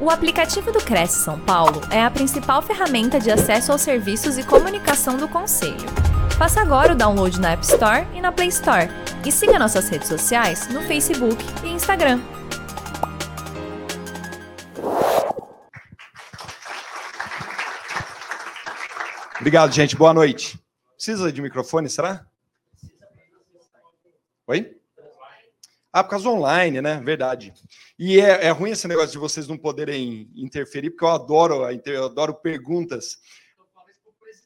O aplicativo do Cresce São Paulo é a principal ferramenta de acesso aos serviços e comunicação do Conselho. Faça agora o download na App Store e na Play Store. E siga nossas redes sociais no Facebook e Instagram. Obrigado, gente. Boa noite. Precisa de microfone, será? Oi? Ah, por causa online, né? Verdade. E é, é, ruim esse negócio de vocês não poderem interferir, porque eu adoro, eu adoro perguntas.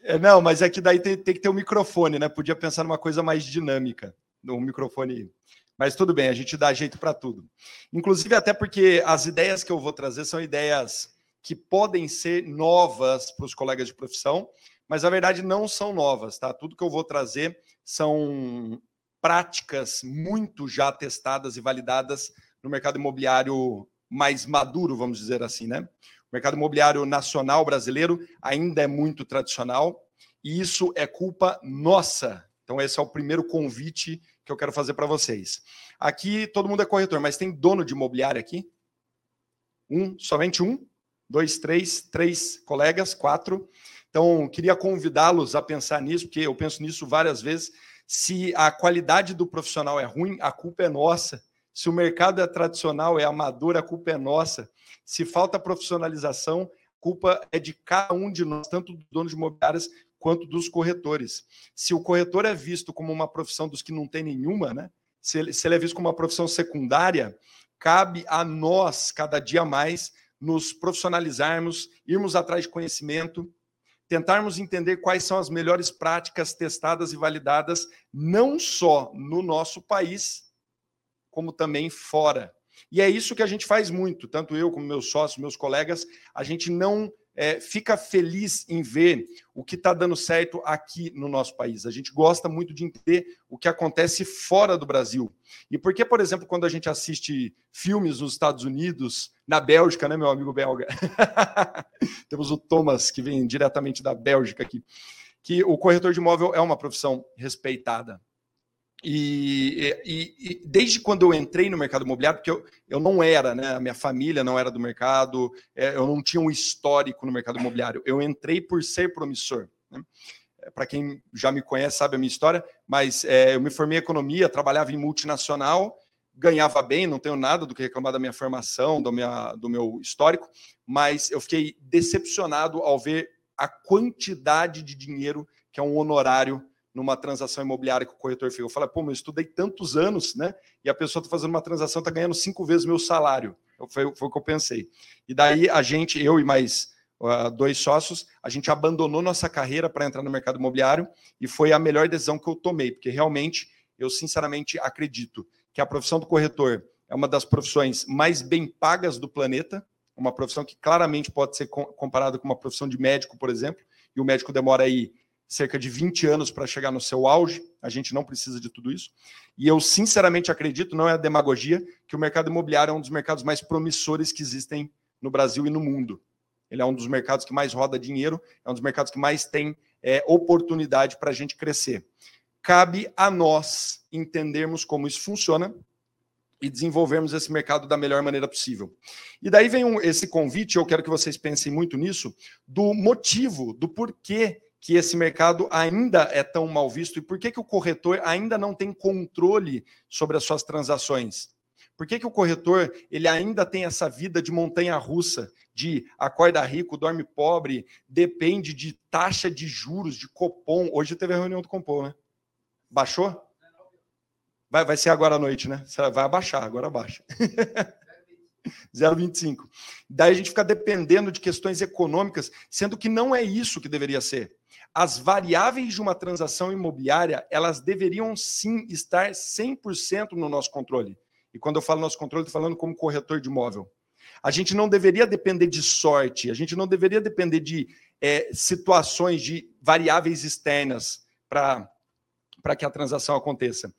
É, não, mas é que daí tem, tem, que ter um microfone, né? Podia pensar numa coisa mais dinâmica, no microfone. Mas tudo bem, a gente dá jeito para tudo. Inclusive, até porque as ideias que eu vou trazer são ideias que podem ser novas para os colegas de profissão, mas na verdade não são novas, tá? Tudo que eu vou trazer são práticas muito já testadas e validadas no mercado imobiliário mais maduro, vamos dizer assim, né? O mercado imobiliário nacional brasileiro ainda é muito tradicional e isso é culpa nossa. Então esse é o primeiro convite que eu quero fazer para vocês. Aqui todo mundo é corretor, mas tem dono de imobiliário aqui? Um, somente um, dois, três, três colegas, quatro. Então queria convidá-los a pensar nisso, porque eu penso nisso várias vezes se a qualidade do profissional é ruim, a culpa é nossa. Se o mercado é tradicional, é amador, a culpa é nossa. Se falta profissionalização, culpa é de cada um de nós, tanto dos donos de imobiliárias quanto dos corretores. Se o corretor é visto como uma profissão dos que não tem nenhuma, né? Se ele, se ele é visto como uma profissão secundária, cabe a nós, cada dia mais, nos profissionalizarmos, irmos atrás de conhecimento, tentarmos entender quais são as melhores práticas testadas e validadas, não só no nosso país, como também fora. E é isso que a gente faz muito, tanto eu como meus sócios, meus colegas, a gente não é, fica feliz em ver o que está dando certo aqui no nosso país. A gente gosta muito de entender o que acontece fora do Brasil. E por que, por exemplo, quando a gente assiste filmes nos Estados Unidos, na Bélgica, né, meu amigo belga? Temos o Thomas, que vem diretamente da Bélgica aqui, que o corretor de imóvel é uma profissão respeitada. E, e, e, desde quando eu entrei no mercado imobiliário, porque eu, eu não era, né? A minha família não era do mercado, é, eu não tinha um histórico no mercado imobiliário. Eu entrei por ser promissor. Né? É, Para quem já me conhece, sabe a minha história, mas é, eu me formei em economia, trabalhava em multinacional, ganhava bem, não tenho nada do que reclamar da minha formação, do, minha, do meu histórico, mas eu fiquei decepcionado ao ver a quantidade de dinheiro que é um honorário numa transação imobiliária que o corretor fez. Eu falei, pô, mas eu estudei tantos anos, né? E a pessoa está fazendo uma transação, está ganhando cinco vezes meu salário. Foi, foi o que eu pensei. E daí a gente, eu e mais uh, dois sócios, a gente abandonou nossa carreira para entrar no mercado imobiliário e foi a melhor decisão que eu tomei, porque realmente eu sinceramente acredito que a profissão do corretor é uma das profissões mais bem pagas do planeta, uma profissão que claramente pode ser comparada com uma profissão de médico, por exemplo, e o médico demora aí cerca de 20 anos para chegar no seu auge. A gente não precisa de tudo isso. E eu sinceramente acredito, não é demagogia, que o mercado imobiliário é um dos mercados mais promissores que existem no Brasil e no mundo. Ele é um dos mercados que mais roda dinheiro, é um dos mercados que mais tem é, oportunidade para a gente crescer. Cabe a nós entendermos como isso funciona e desenvolvermos esse mercado da melhor maneira possível. E daí vem um, esse convite, eu quero que vocês pensem muito nisso, do motivo, do porquê que esse mercado ainda é tão mal visto e por que, que o corretor ainda não tem controle sobre as suas transações? Por que, que o corretor ele ainda tem essa vida de montanha russa, de acorda rico, dorme pobre, depende de taxa de juros, de copom. Hoje teve a reunião do copom, né? Baixou? Vai, vai ser agora à noite, né? Vai abaixar, agora abaixa. 0,25. Daí a gente fica dependendo de questões econômicas, sendo que não é isso que deveria ser as variáveis de uma transação imobiliária, elas deveriam sim estar 100% no nosso controle. E quando eu falo nosso controle, estou falando como corretor de imóvel. A gente não deveria depender de sorte, a gente não deveria depender de é, situações, de variáveis externas para que a transação aconteça.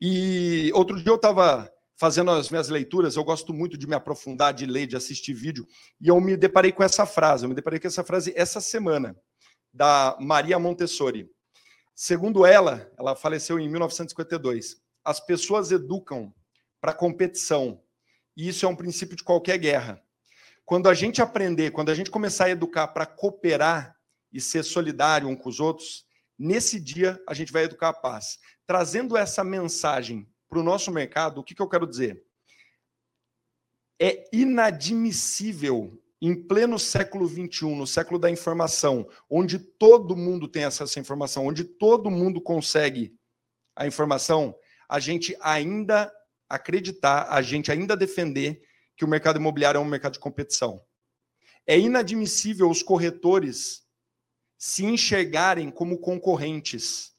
E outro dia eu estava fazendo as minhas leituras, eu gosto muito de me aprofundar, de ler, de assistir vídeo, e eu me deparei com essa frase, eu me deparei com essa frase essa semana da Maria Montessori. Segundo ela, ela faleceu em 1952. As pessoas educam para competição, e isso é um princípio de qualquer guerra. Quando a gente aprender, quando a gente começar a educar para cooperar e ser solidário um com os outros, nesse dia a gente vai educar a paz. Trazendo essa mensagem para o nosso mercado, o que, que eu quero dizer? É inadmissível em pleno século XXI, no século da informação, onde todo mundo tem acesso à informação, onde todo mundo consegue a informação, a gente ainda acreditar, a gente ainda defender que o mercado imobiliário é um mercado de competição. É inadmissível os corretores se enxergarem como concorrentes.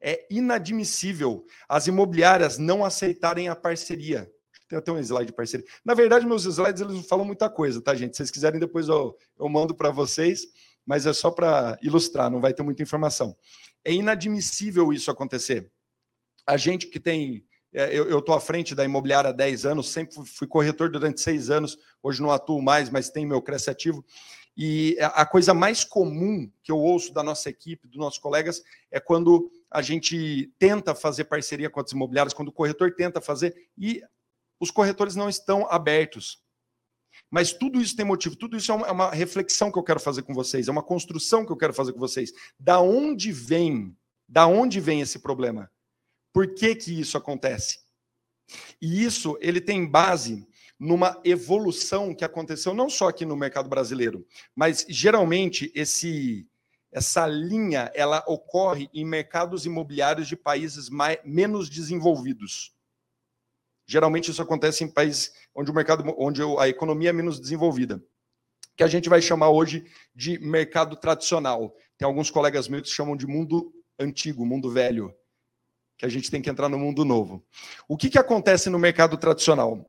É inadmissível as imobiliárias não aceitarem a parceria. Tem até um slide de parceria. Na verdade, meus slides eles não falam muita coisa, tá, gente? Se vocês quiserem, depois eu, eu mando para vocês, mas é só para ilustrar, não vai ter muita informação. É inadmissível isso acontecer. A gente que tem é, eu estou à frente da imobiliária há 10 anos, sempre fui corretor durante seis anos, hoje não atuo mais, mas tenho meu cresce ativo. E a coisa mais comum que eu ouço da nossa equipe, dos nossos colegas, é quando a gente tenta fazer parceria com as imobiliárias, quando o corretor tenta fazer e os corretores não estão abertos. Mas tudo isso tem motivo, tudo isso é uma, é uma reflexão que eu quero fazer com vocês, é uma construção que eu quero fazer com vocês. Da onde vem, da onde vem esse problema? Por que, que isso acontece? E isso ele tem base numa evolução que aconteceu não só aqui no mercado brasileiro, mas geralmente esse essa linha ela ocorre em mercados imobiliários de países mais, menos desenvolvidos. Geralmente isso acontece em países onde o mercado, onde a economia é menos desenvolvida, que a gente vai chamar hoje de mercado tradicional. Tem alguns colegas meus que chamam de mundo antigo, mundo velho que a gente tem que entrar no mundo novo. O que, que acontece no mercado tradicional?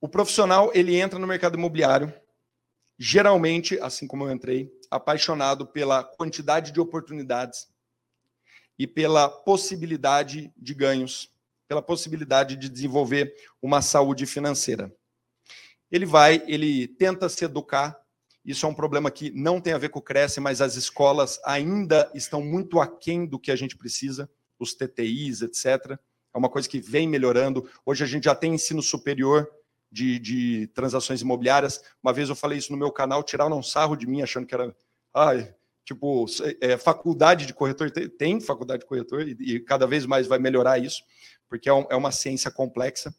O profissional ele entra no mercado imobiliário, geralmente, assim como eu entrei, apaixonado pela quantidade de oportunidades e pela possibilidade de ganhos, pela possibilidade de desenvolver uma saúde financeira. Ele vai, ele tenta se educar isso é um problema que não tem a ver com o Cresce, mas as escolas ainda estão muito aquém do que a gente precisa, os TTIs, etc. É uma coisa que vem melhorando. Hoje a gente já tem ensino superior de, de transações imobiliárias. Uma vez eu falei isso no meu canal, tiraram um sarro de mim, achando que era. Ai, tipo, é, faculdade de corretor. Tem faculdade de corretor e, e cada vez mais vai melhorar isso, porque é, um, é uma ciência complexa.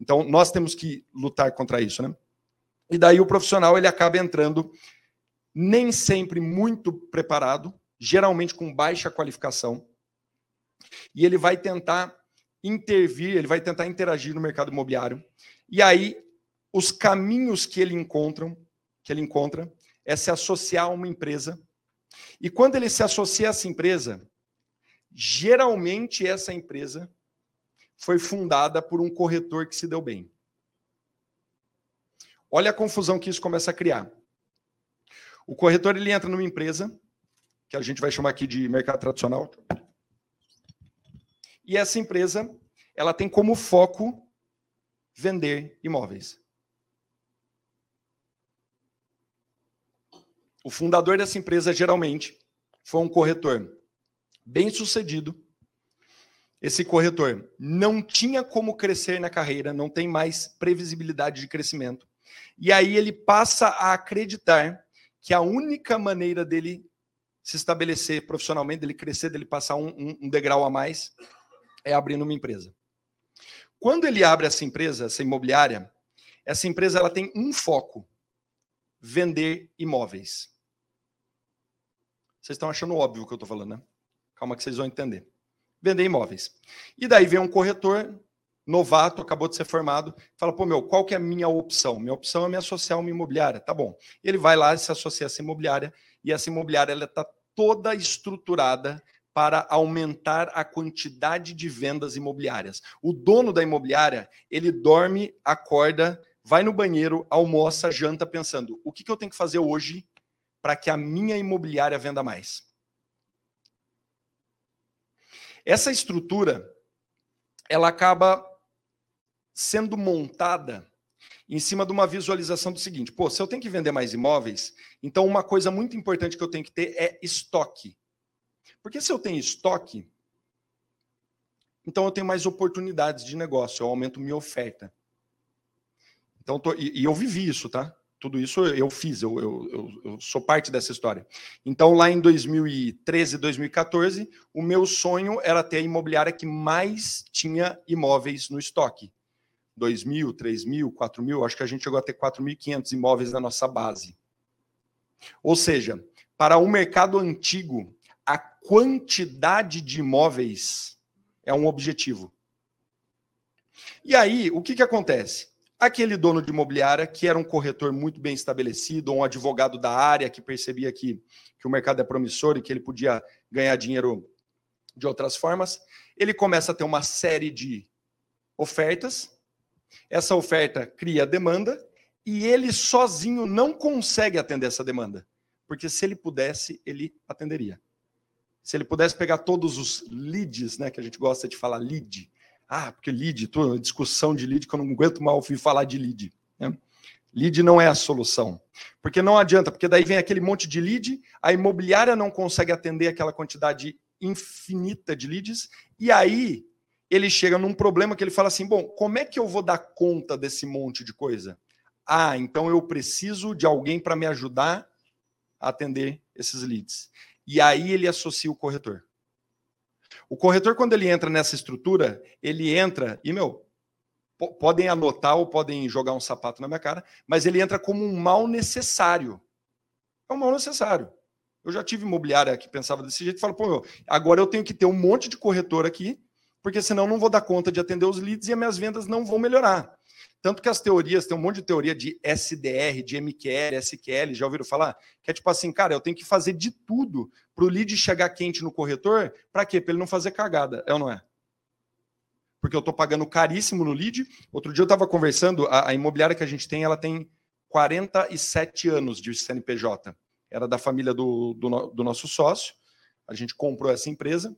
Então, nós temos que lutar contra isso, né? E daí o profissional ele acaba entrando nem sempre muito preparado, geralmente com baixa qualificação, e ele vai tentar intervir, ele vai tentar interagir no mercado imobiliário. E aí os caminhos que ele encontra, que ele encontra, é se associar a uma empresa. E quando ele se associa a essa empresa, geralmente essa empresa foi fundada por um corretor que se deu bem. Olha a confusão que isso começa a criar. O corretor ele entra numa empresa, que a gente vai chamar aqui de mercado tradicional, e essa empresa ela tem como foco vender imóveis. O fundador dessa empresa geralmente foi um corretor bem sucedido. Esse corretor não tinha como crescer na carreira, não tem mais previsibilidade de crescimento. E aí ele passa a acreditar que a única maneira dele se estabelecer profissionalmente, dele crescer, dele passar um, um, um degrau a mais, é abrindo uma empresa. Quando ele abre essa empresa, essa imobiliária, essa empresa ela tem um foco: vender imóveis. Vocês estão achando óbvio o que eu estou falando, né? Calma que vocês vão entender. Vender imóveis. E daí vem um corretor, novato, acabou de ser formado, fala, pô, meu, qual que é a minha opção? Minha opção é me associar a uma imobiliária. Tá bom. Ele vai lá, se associa a essa imobiliária, e essa imobiliária ela está toda estruturada para aumentar a quantidade de vendas imobiliárias. O dono da imobiliária, ele dorme, acorda, vai no banheiro, almoça, janta, pensando, o que, que eu tenho que fazer hoje para que a minha imobiliária venda mais? Essa estrutura, ela acaba sendo montada em cima de uma visualização do seguinte: pô, se eu tenho que vender mais imóveis, então uma coisa muito importante que eu tenho que ter é estoque. Porque se eu tenho estoque, então eu tenho mais oportunidades de negócio, eu aumento minha oferta. Então, tô, e, e, eu vivi isso, tá? Tudo isso eu fiz, eu, eu, eu, eu, sou parte dessa história. Então, lá em 2013, 2014, o meu sonho era ter a imobiliária que mais tinha imóveis no estoque. 2 mil, 3 mil, 4 mil, acho que a gente chegou a ter 4.500 imóveis na nossa base. Ou seja, para o mercado antigo, a quantidade de imóveis é um objetivo. E aí, o que, que acontece? Aquele dono de imobiliária, que era um corretor muito bem estabelecido, um advogado da área que percebia que, que o mercado é promissor e que ele podia ganhar dinheiro de outras formas, ele começa a ter uma série de ofertas. Essa oferta cria demanda e ele sozinho não consegue atender essa demanda. Porque se ele pudesse, ele atenderia. Se ele pudesse pegar todos os leads, né, que a gente gosta de falar lead. Ah, porque lead, tô, discussão de lead que eu não aguento mal ouvir falar de lead. Né? Lead não é a solução. Porque não adianta, porque daí vem aquele monte de lead, a imobiliária não consegue atender aquela quantidade infinita de leads, e aí ele chega num problema que ele fala assim: bom, como é que eu vou dar conta desse monte de coisa? Ah, então eu preciso de alguém para me ajudar a atender esses leads. E aí ele associa o corretor. O corretor, quando ele entra nessa estrutura, ele entra, e meu, podem anotar ou podem jogar um sapato na minha cara, mas ele entra como um mal necessário. É um mal necessário. Eu já tive imobiliária que pensava desse jeito e falo, pô, agora eu tenho que ter um monte de corretor aqui, porque senão não vou dar conta de atender os leads e as minhas vendas não vão melhorar. Tanto que as teorias, tem um monte de teoria de SDR, de MQL, SQL, já ouviram falar? Que é tipo assim, cara, eu tenho que fazer de tudo para o lead chegar quente no corretor, para quê? Para ele não fazer cagada, é ou não é? Porque eu estou pagando caríssimo no lead. Outro dia eu estava conversando, a, a imobiliária que a gente tem, ela tem 47 anos de CNPJ. Era da família do, do, do nosso sócio. A gente comprou essa empresa.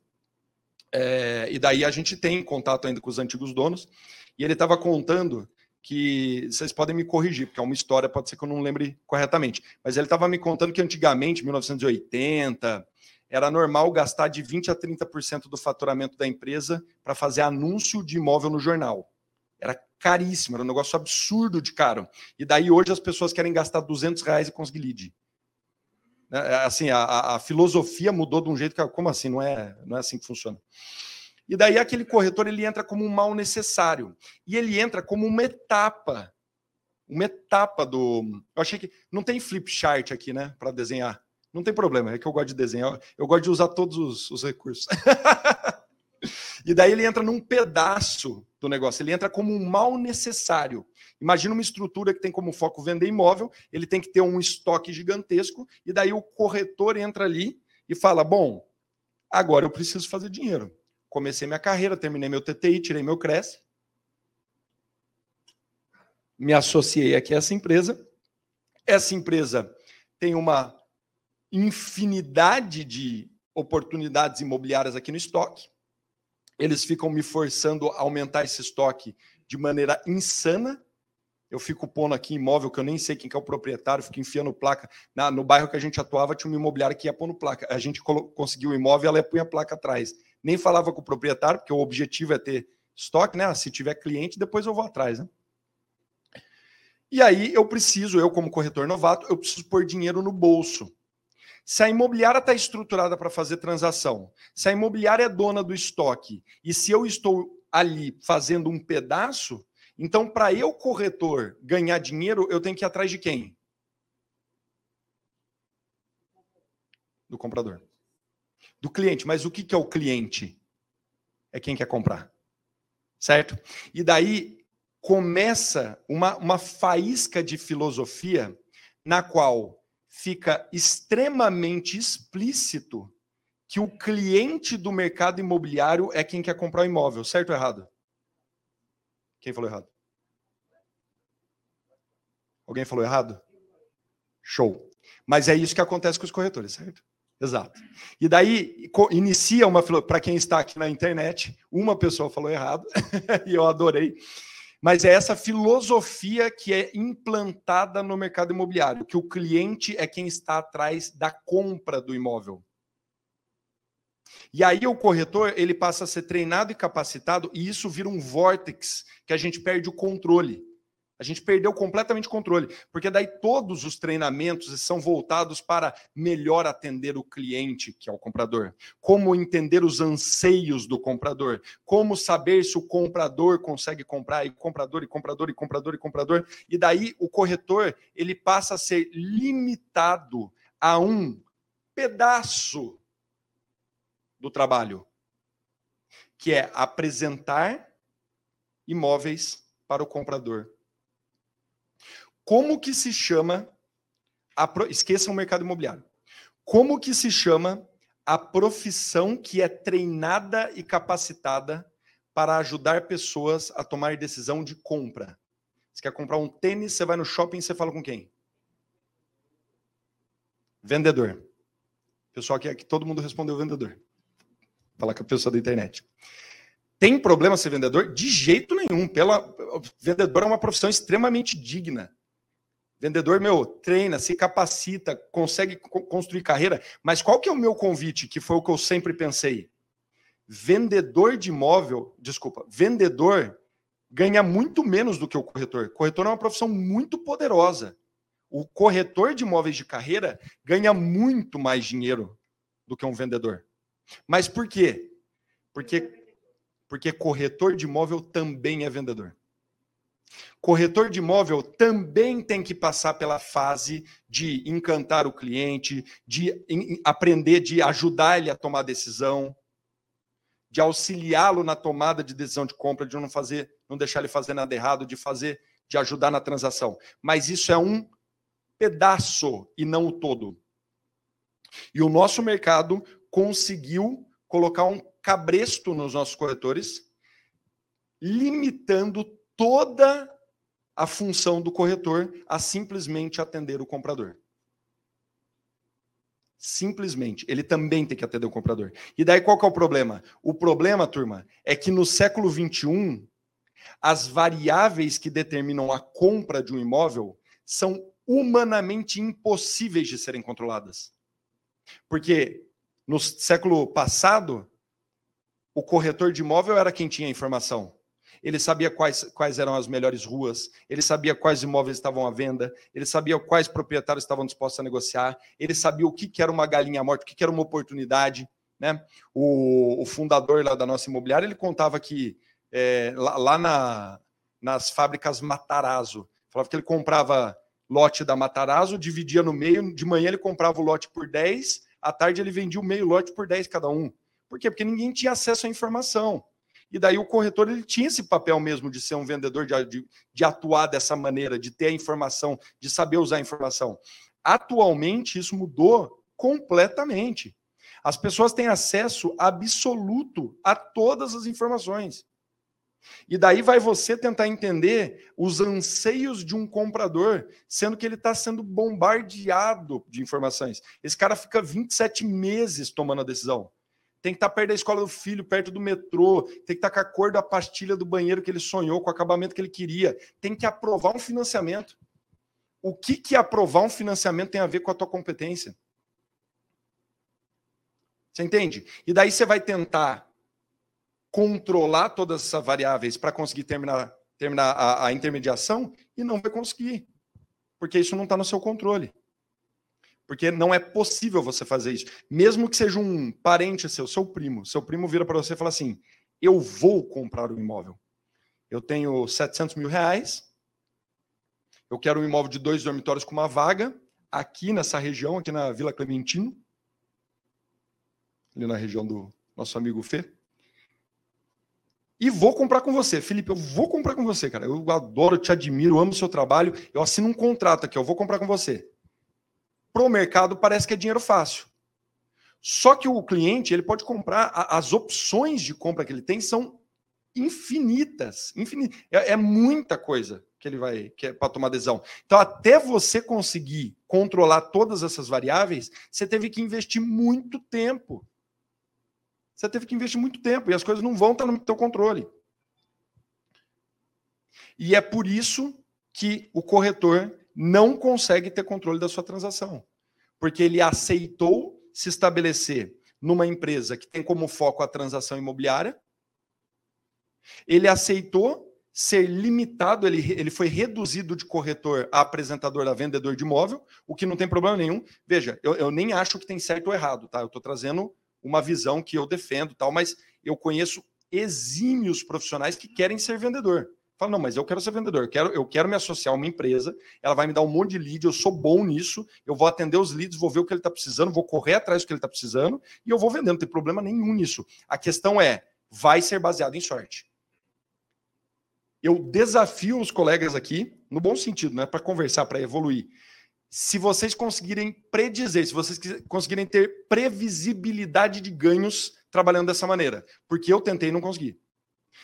É, e daí a gente tem contato ainda com os antigos donos. E ele estava contando que vocês podem me corrigir, porque é uma história, pode ser que eu não lembre corretamente. Mas ele estava me contando que antigamente, 1980, era normal gastar de 20 a 30% do faturamento da empresa para fazer anúncio de imóvel no jornal. Era caríssimo, era um negócio absurdo de caro. E daí hoje as pessoas querem gastar 200 reais e conseguir lead. É, é, assim, a, a filosofia mudou de um jeito que, como assim? Não é, não é assim que funciona. E daí aquele corretor ele entra como um mal necessário. E ele entra como uma etapa. Uma etapa do. Eu achei que. Não tem flip chart aqui, né? Para desenhar. Não tem problema, é que eu gosto de desenhar. Eu gosto de usar todos os, os recursos. e daí ele entra num pedaço do negócio. Ele entra como um mal necessário. Imagina uma estrutura que tem como foco vender imóvel, ele tem que ter um estoque gigantesco, e daí o corretor entra ali e fala: Bom, agora eu preciso fazer dinheiro comecei minha carreira, terminei meu TTI, tirei meu CRES, me associei aqui a essa empresa. Essa empresa tem uma infinidade de oportunidades imobiliárias aqui no estoque. Eles ficam me forçando a aumentar esse estoque de maneira insana. Eu fico pondo aqui imóvel que eu nem sei quem que é o proprietário, fico enfiando placa. Na, no bairro que a gente atuava, tinha uma imobiliária que ia pondo placa. A gente conseguiu o imóvel, ela ia punha a placa atrás nem falava com o proprietário, porque o objetivo é ter estoque, né? Se tiver cliente, depois eu vou atrás, né? E aí eu preciso, eu como corretor novato, eu preciso pôr dinheiro no bolso. Se a imobiliária está estruturada para fazer transação, se a imobiliária é dona do estoque, e se eu estou ali fazendo um pedaço, então para eu, corretor, ganhar dinheiro, eu tenho que ir atrás de quem? Do comprador do cliente. Mas o que, que é o cliente? É quem quer comprar. Certo? E daí começa uma, uma faísca de filosofia na qual fica extremamente explícito que o cliente do mercado imobiliário é quem quer comprar o imóvel, certo ou errado? Quem falou errado? Alguém falou errado? Show. Mas é isso que acontece com os corretores, certo? Exato. E daí inicia uma para quem está aqui na internet, uma pessoa falou errado e eu adorei. Mas é essa filosofia que é implantada no mercado imobiliário, que o cliente é quem está atrás da compra do imóvel. E aí o corretor, ele passa a ser treinado e capacitado e isso vira um vórtex que a gente perde o controle. A gente perdeu completamente o controle, porque daí todos os treinamentos são voltados para melhor atender o cliente, que é o comprador, como entender os anseios do comprador, como saber se o comprador consegue comprar, e comprador, e comprador, e comprador, e comprador, e daí o corretor ele passa a ser limitado a um pedaço do trabalho, que é apresentar imóveis para o comprador como que se chama a pro... esqueça o mercado imobiliário. Como que se chama a profissão que é treinada e capacitada para ajudar pessoas a tomar decisão de compra? Você quer comprar um tênis, você vai no shopping, você fala com quem? Vendedor. Pessoal aqui, aqui todo mundo respondeu vendedor. Falar com a pessoa da internet. Tem problema ser vendedor? De jeito nenhum. Pela vendedor é uma profissão extremamente digna. Vendedor, meu, treina, se capacita, consegue construir carreira. Mas qual que é o meu convite, que foi o que eu sempre pensei? Vendedor de imóvel, desculpa, vendedor ganha muito menos do que o corretor. Corretor é uma profissão muito poderosa. O corretor de imóveis de carreira ganha muito mais dinheiro do que um vendedor. Mas por quê? Porque, porque corretor de imóvel também é vendedor. Corretor de imóvel também tem que passar pela fase de encantar o cliente, de aprender, de ajudar ele a tomar decisão, de auxiliá-lo na tomada de decisão de compra, de não fazer, não deixar ele fazer nada errado, de fazer, de ajudar na transação. Mas isso é um pedaço e não o todo. E o nosso mercado conseguiu colocar um cabresto nos nossos corretores, limitando toda a função do corretor a simplesmente atender o comprador. Simplesmente. Ele também tem que atender o comprador. E daí qual que é o problema? O problema, turma, é que no século XXI, as variáveis que determinam a compra de um imóvel são humanamente impossíveis de serem controladas. Porque no século passado, o corretor de imóvel era quem tinha a informação ele sabia quais, quais eram as melhores ruas, ele sabia quais imóveis estavam à venda, ele sabia quais proprietários estavam dispostos a negociar, ele sabia o que, que era uma galinha morta, o que, que era uma oportunidade. Né? O, o, fundador lá da nossa imobiliária, ele contava que é, lá, lá na, nas fábricas Matarazzo, falava que ele comprava lote da Matarazzo, dividia no meio, de manhã ele comprava o lote por 10, à tarde ele vendia o meio lote por 10 cada um. Por quê? Porque ninguém tinha acesso à informação. E daí o corretor ele tinha esse papel mesmo de ser um vendedor, de, de, de atuar dessa maneira, de ter a informação, de saber usar a informação. Atualmente, isso mudou completamente. As pessoas têm acesso absoluto a todas as informações. E daí vai você tentar entender os anseios de um comprador, sendo que ele está sendo bombardeado de informações. Esse cara fica 27 meses tomando a decisão tem que estar perto da escola do filho, perto do metrô, tem que estar com a cor da pastilha do banheiro que ele sonhou, com o acabamento que ele queria. Tem que aprovar um financiamento. O que, que aprovar um financiamento tem a ver com a tua competência? Você entende? E daí você vai tentar controlar todas essas variáveis para conseguir terminar, terminar a, a intermediação e não vai conseguir, porque isso não está no seu controle. Porque não é possível você fazer isso. Mesmo que seja um parente seu, seu primo. Seu primo vira para você e fala assim: Eu vou comprar um imóvel. Eu tenho 700 mil reais. Eu quero um imóvel de dois dormitórios com uma vaga. Aqui nessa região, aqui na Vila Clementino. Ali na região do nosso amigo Fê. E vou comprar com você. Felipe, eu vou comprar com você, cara. Eu adoro, te admiro, amo o seu trabalho. Eu assino um contrato aqui, eu vou comprar com você para o mercado parece que é dinheiro fácil. Só que o cliente ele pode comprar, as opções de compra que ele tem são infinitas. infinitas. É, é muita coisa que ele vai que é para tomar decisão. Então, até você conseguir controlar todas essas variáveis, você teve que investir muito tempo. Você teve que investir muito tempo e as coisas não vão estar no teu controle. E é por isso que o corretor não consegue ter controle da sua transação, porque ele aceitou se estabelecer numa empresa que tem como foco a transação imobiliária, ele aceitou ser limitado, ele, ele foi reduzido de corretor a apresentador a vendedor de imóvel, o que não tem problema nenhum. Veja, eu, eu nem acho que tem certo ou errado, tá? Eu estou trazendo uma visão que eu defendo, tal, mas eu conheço exímios profissionais que querem ser vendedor. Fala, não, mas eu quero ser vendedor, eu quero, eu quero me associar a uma empresa, ela vai me dar um monte de lead, eu sou bom nisso, eu vou atender os leads, vou ver o que ele está precisando, vou correr atrás do que ele está precisando e eu vou vender, não tem problema nenhum nisso. A questão é, vai ser baseado em sorte. Eu desafio os colegas aqui, no bom sentido, né, para conversar, para evoluir. Se vocês conseguirem predizer, se vocês conseguirem ter previsibilidade de ganhos trabalhando dessa maneira, porque eu tentei e não consegui.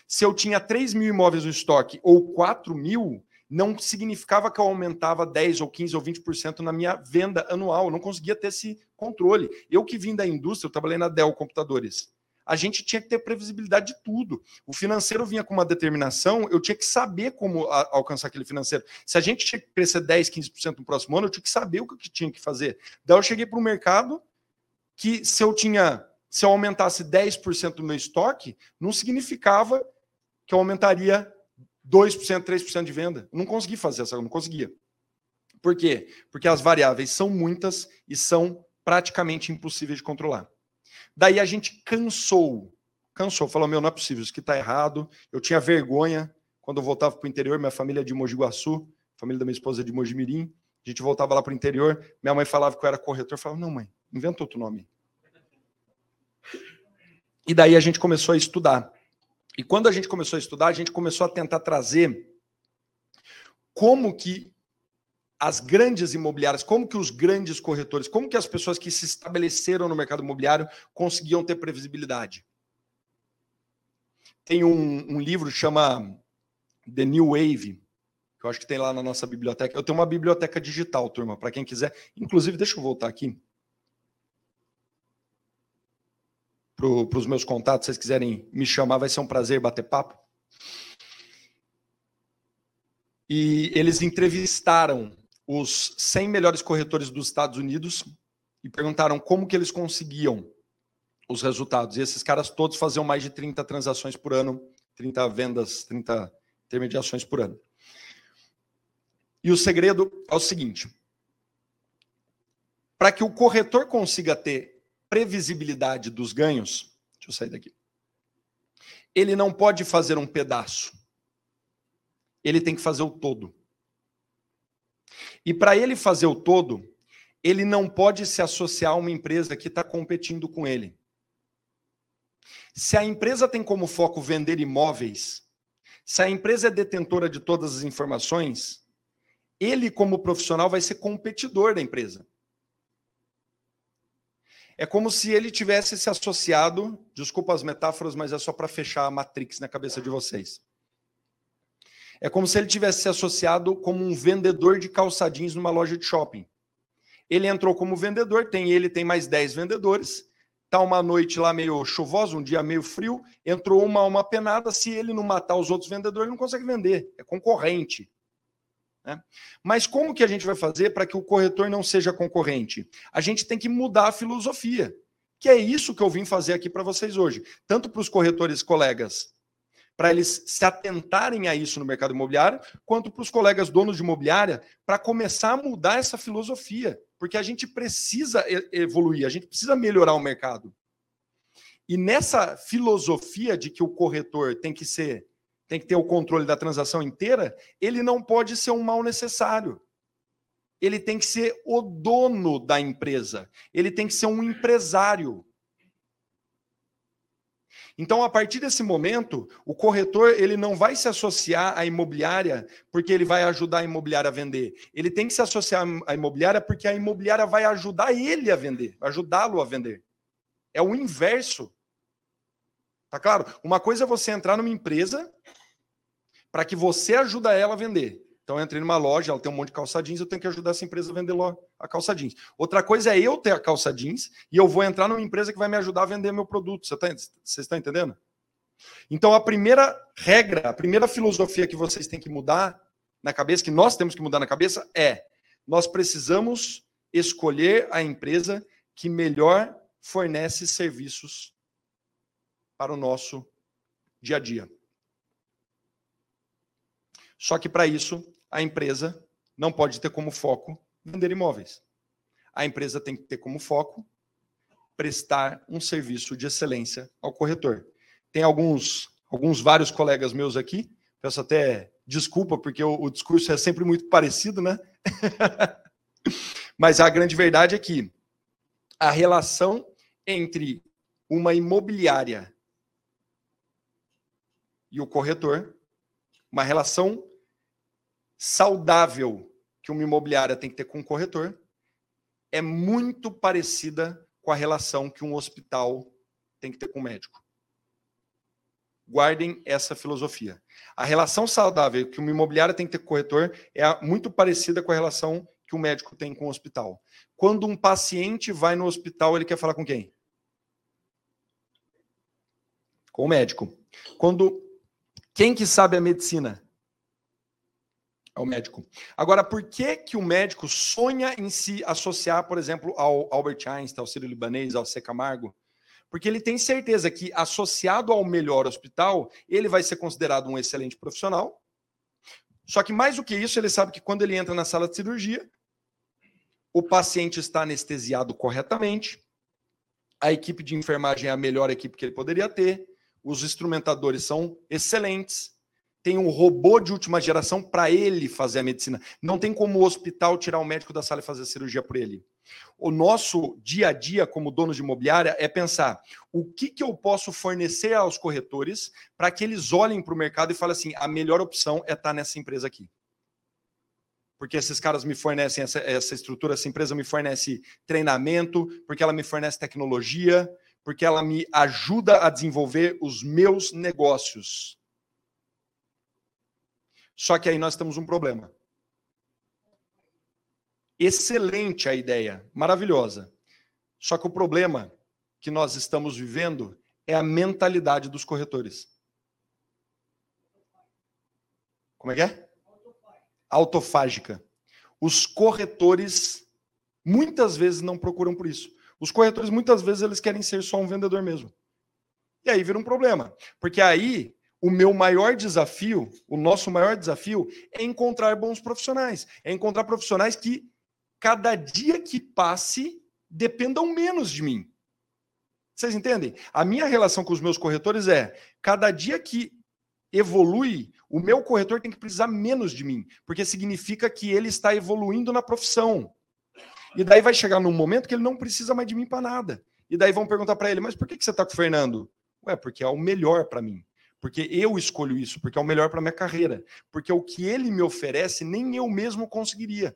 Se eu tinha 3 mil imóveis no estoque ou 4 mil, não significava que eu aumentava 10 ou 15 ou 20% na minha venda anual. Eu não conseguia ter esse controle. Eu que vim da indústria, eu trabalhei na Dell Computadores. A gente tinha que ter previsibilidade de tudo. O financeiro vinha com uma determinação, eu tinha que saber como a, alcançar aquele financeiro. Se a gente tinha que crescer 10, 15% no próximo ano, eu tinha que saber o que tinha que fazer. Daí eu cheguei para o mercado que se eu tinha se eu aumentasse 10% do meu estoque, não significava que eu aumentaria 2%, 3% de venda. Eu não consegui fazer essa, não conseguia. Por quê? Porque as variáveis são muitas e são praticamente impossíveis de controlar. Daí a gente cansou. Cansou, falou: meu, não é possível, isso aqui está errado. Eu tinha vergonha quando eu voltava para o interior, minha família é de Mogi Guaçu, família da minha esposa é de Mogi Mirim. A gente voltava lá para o interior, minha mãe falava que eu era corretor. Eu falava: não, mãe, inventa outro nome. E daí a gente começou a estudar. E quando a gente começou a estudar, a gente começou a tentar trazer como que as grandes imobiliárias, como que os grandes corretores, como que as pessoas que se estabeleceram no mercado imobiliário conseguiam ter previsibilidade. Tem um, um livro que chama The New Wave, que eu acho que tem lá na nossa biblioteca. Eu tenho uma biblioteca digital, turma, para quem quiser. Inclusive, deixa eu voltar aqui. Para os meus contatos, se vocês quiserem me chamar, vai ser um prazer bater papo. E eles entrevistaram os 100 melhores corretores dos Estados Unidos e perguntaram como que eles conseguiam os resultados. E esses caras todos faziam mais de 30 transações por ano, 30 vendas, 30 intermediações por ano. E o segredo é o seguinte: para que o corretor consiga ter previsibilidade dos ganhos, deixa eu sair daqui. Ele não pode fazer um pedaço. Ele tem que fazer o todo. E para ele fazer o todo, ele não pode se associar a uma empresa que está competindo com ele. Se a empresa tem como foco vender imóveis, se a empresa é detentora de todas as informações, ele, como profissional, vai ser competidor da empresa. É como se ele tivesse se associado, desculpa as metáforas, mas é só para fechar a matrix na cabeça de vocês. É como se ele tivesse se associado como um vendedor de calçadinhos numa loja de shopping. Ele entrou como vendedor, tem ele, tem mais 10 vendedores. Tá uma noite lá meio chuvosa, um dia meio frio, entrou uma uma penada, se ele não matar os outros vendedores, ele não consegue vender, é concorrente. Né? Mas como que a gente vai fazer para que o corretor não seja concorrente? A gente tem que mudar a filosofia, que é isso que eu vim fazer aqui para vocês hoje, tanto para os corretores colegas, para eles se atentarem a isso no mercado imobiliário, quanto para os colegas donos de imobiliária, para começar a mudar essa filosofia, porque a gente precisa evoluir, a gente precisa melhorar o mercado. E nessa filosofia de que o corretor tem que ser tem que ter o controle da transação inteira, ele não pode ser um mal necessário. Ele tem que ser o dono da empresa. Ele tem que ser um empresário. Então, a partir desse momento, o corretor ele não vai se associar à imobiliária porque ele vai ajudar a imobiliária a vender. Ele tem que se associar à imobiliária porque a imobiliária vai ajudar ele a vender, ajudá-lo a vender. É o inverso. Tá claro? Uma coisa é você entrar numa empresa para que você ajude ela a vender. Então eu entrei numa loja, ela tem um monte de calça jeans, eu tenho que ajudar essa empresa a vender a calça jeans. Outra coisa é eu ter a calça jeans e eu vou entrar numa empresa que vai me ajudar a vender meu produto. Você tá, vocês estão entendendo? Então a primeira regra, a primeira filosofia que vocês têm que mudar na cabeça, que nós temos que mudar na cabeça, é nós precisamos escolher a empresa que melhor fornece serviços para o nosso dia a dia. Só que para isso, a empresa não pode ter como foco vender imóveis. A empresa tem que ter como foco prestar um serviço de excelência ao corretor. Tem alguns, alguns vários colegas meus aqui, peço até desculpa, porque o, o discurso é sempre muito parecido, né? Mas a grande verdade é que a relação entre uma imobiliária e o corretor, uma relação saudável que uma imobiliária tem que ter com o corretor, é muito parecida com a relação que um hospital tem que ter com o médico. Guardem essa filosofia. A relação saudável que uma imobiliária tem que ter com o corretor é muito parecida com a relação que o médico tem com o hospital. Quando um paciente vai no hospital, ele quer falar com quem? Com o médico. Quando quem que sabe a medicina? É o médico. Agora, por que que o médico sonha em se associar, por exemplo, ao Albert Einstein, ao Ciro Libanês, ao C. Camargo? Porque ele tem certeza que, associado ao melhor hospital, ele vai ser considerado um excelente profissional. Só que, mais do que isso, ele sabe que quando ele entra na sala de cirurgia, o paciente está anestesiado corretamente, a equipe de enfermagem é a melhor equipe que ele poderia ter, os instrumentadores são excelentes, tem um robô de última geração para ele fazer a medicina. Não tem como o hospital tirar o médico da sala e fazer a cirurgia por ele. O nosso dia a dia como dono de imobiliária é pensar o que, que eu posso fornecer aos corretores para que eles olhem para o mercado e falem assim: a melhor opção é estar tá nessa empresa aqui. Porque esses caras me fornecem essa, essa estrutura, essa empresa me fornece treinamento, porque ela me fornece tecnologia, porque ela me ajuda a desenvolver os meus negócios. Só que aí nós temos um problema. Excelente a ideia, maravilhosa. Só que o problema que nós estamos vivendo é a mentalidade dos corretores. Como é que é? Autofágica. Os corretores muitas vezes não procuram por isso. Os corretores muitas vezes eles querem ser só um vendedor mesmo. E aí vira um problema, porque aí o meu maior desafio, o nosso maior desafio é encontrar bons profissionais, é encontrar profissionais que cada dia que passe dependam menos de mim. Vocês entendem? A minha relação com os meus corretores é cada dia que evolui, o meu corretor tem que precisar menos de mim, porque significa que ele está evoluindo na profissão. E daí vai chegar num momento que ele não precisa mais de mim para nada. E daí vão perguntar para ele: "Mas por que você está com o Fernando?" Ué, porque é o melhor para mim porque eu escolho isso, porque é o melhor para minha carreira, porque o que ele me oferece nem eu mesmo conseguiria.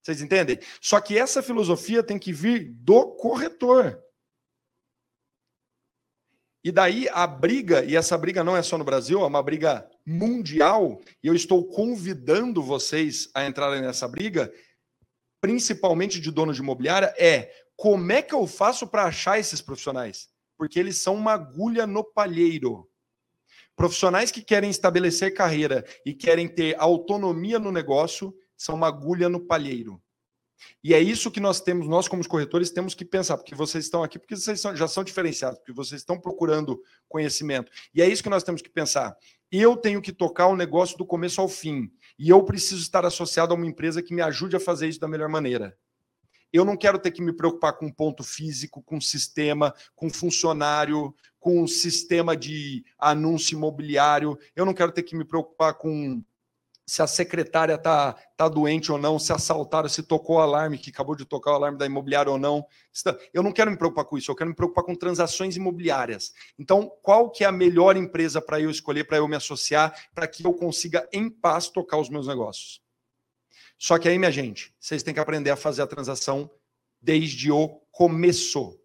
Vocês entendem? Só que essa filosofia tem que vir do corretor. E daí a briga, e essa briga não é só no Brasil, é uma briga mundial, e eu estou convidando vocês a entrarem nessa briga, principalmente de dono de imobiliária, é como é que eu faço para achar esses profissionais? Porque eles são uma agulha no palheiro. Profissionais que querem estabelecer carreira e querem ter autonomia no negócio são uma agulha no palheiro. E é isso que nós temos, nós como corretores temos que pensar, porque vocês estão aqui, porque vocês já são diferenciados, porque vocês estão procurando conhecimento. E é isso que nós temos que pensar. Eu tenho que tocar o negócio do começo ao fim. E eu preciso estar associado a uma empresa que me ajude a fazer isso da melhor maneira. Eu não quero ter que me preocupar com ponto físico, com sistema, com funcionário, com sistema de anúncio imobiliário. Eu não quero ter que me preocupar com se a secretária está tá doente ou não, se assaltaram, se tocou o alarme, que acabou de tocar o alarme da imobiliária ou não. Eu não quero me preocupar com isso, eu quero me preocupar com transações imobiliárias. Então, qual que é a melhor empresa para eu escolher, para eu me associar, para que eu consiga, em paz, tocar os meus negócios? Só que aí, minha gente, vocês têm que aprender a fazer a transação desde o começo,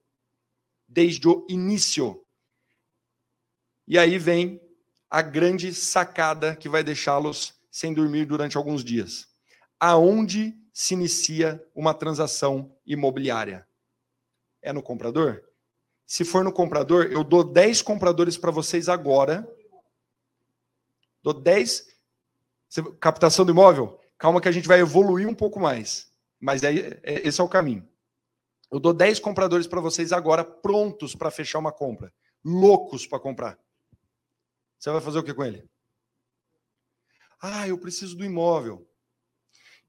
desde o início. E aí vem a grande sacada que vai deixá-los sem dormir durante alguns dias. Aonde se inicia uma transação imobiliária? É no comprador? Se for no comprador, eu dou 10 compradores para vocês agora. Dou 10. Captação do imóvel? Calma que a gente vai evoluir um pouco mais. Mas é, é, esse é o caminho. Eu dou 10 compradores para vocês agora, prontos para fechar uma compra. Loucos para comprar. Você vai fazer o que com ele? Ah, eu preciso do imóvel.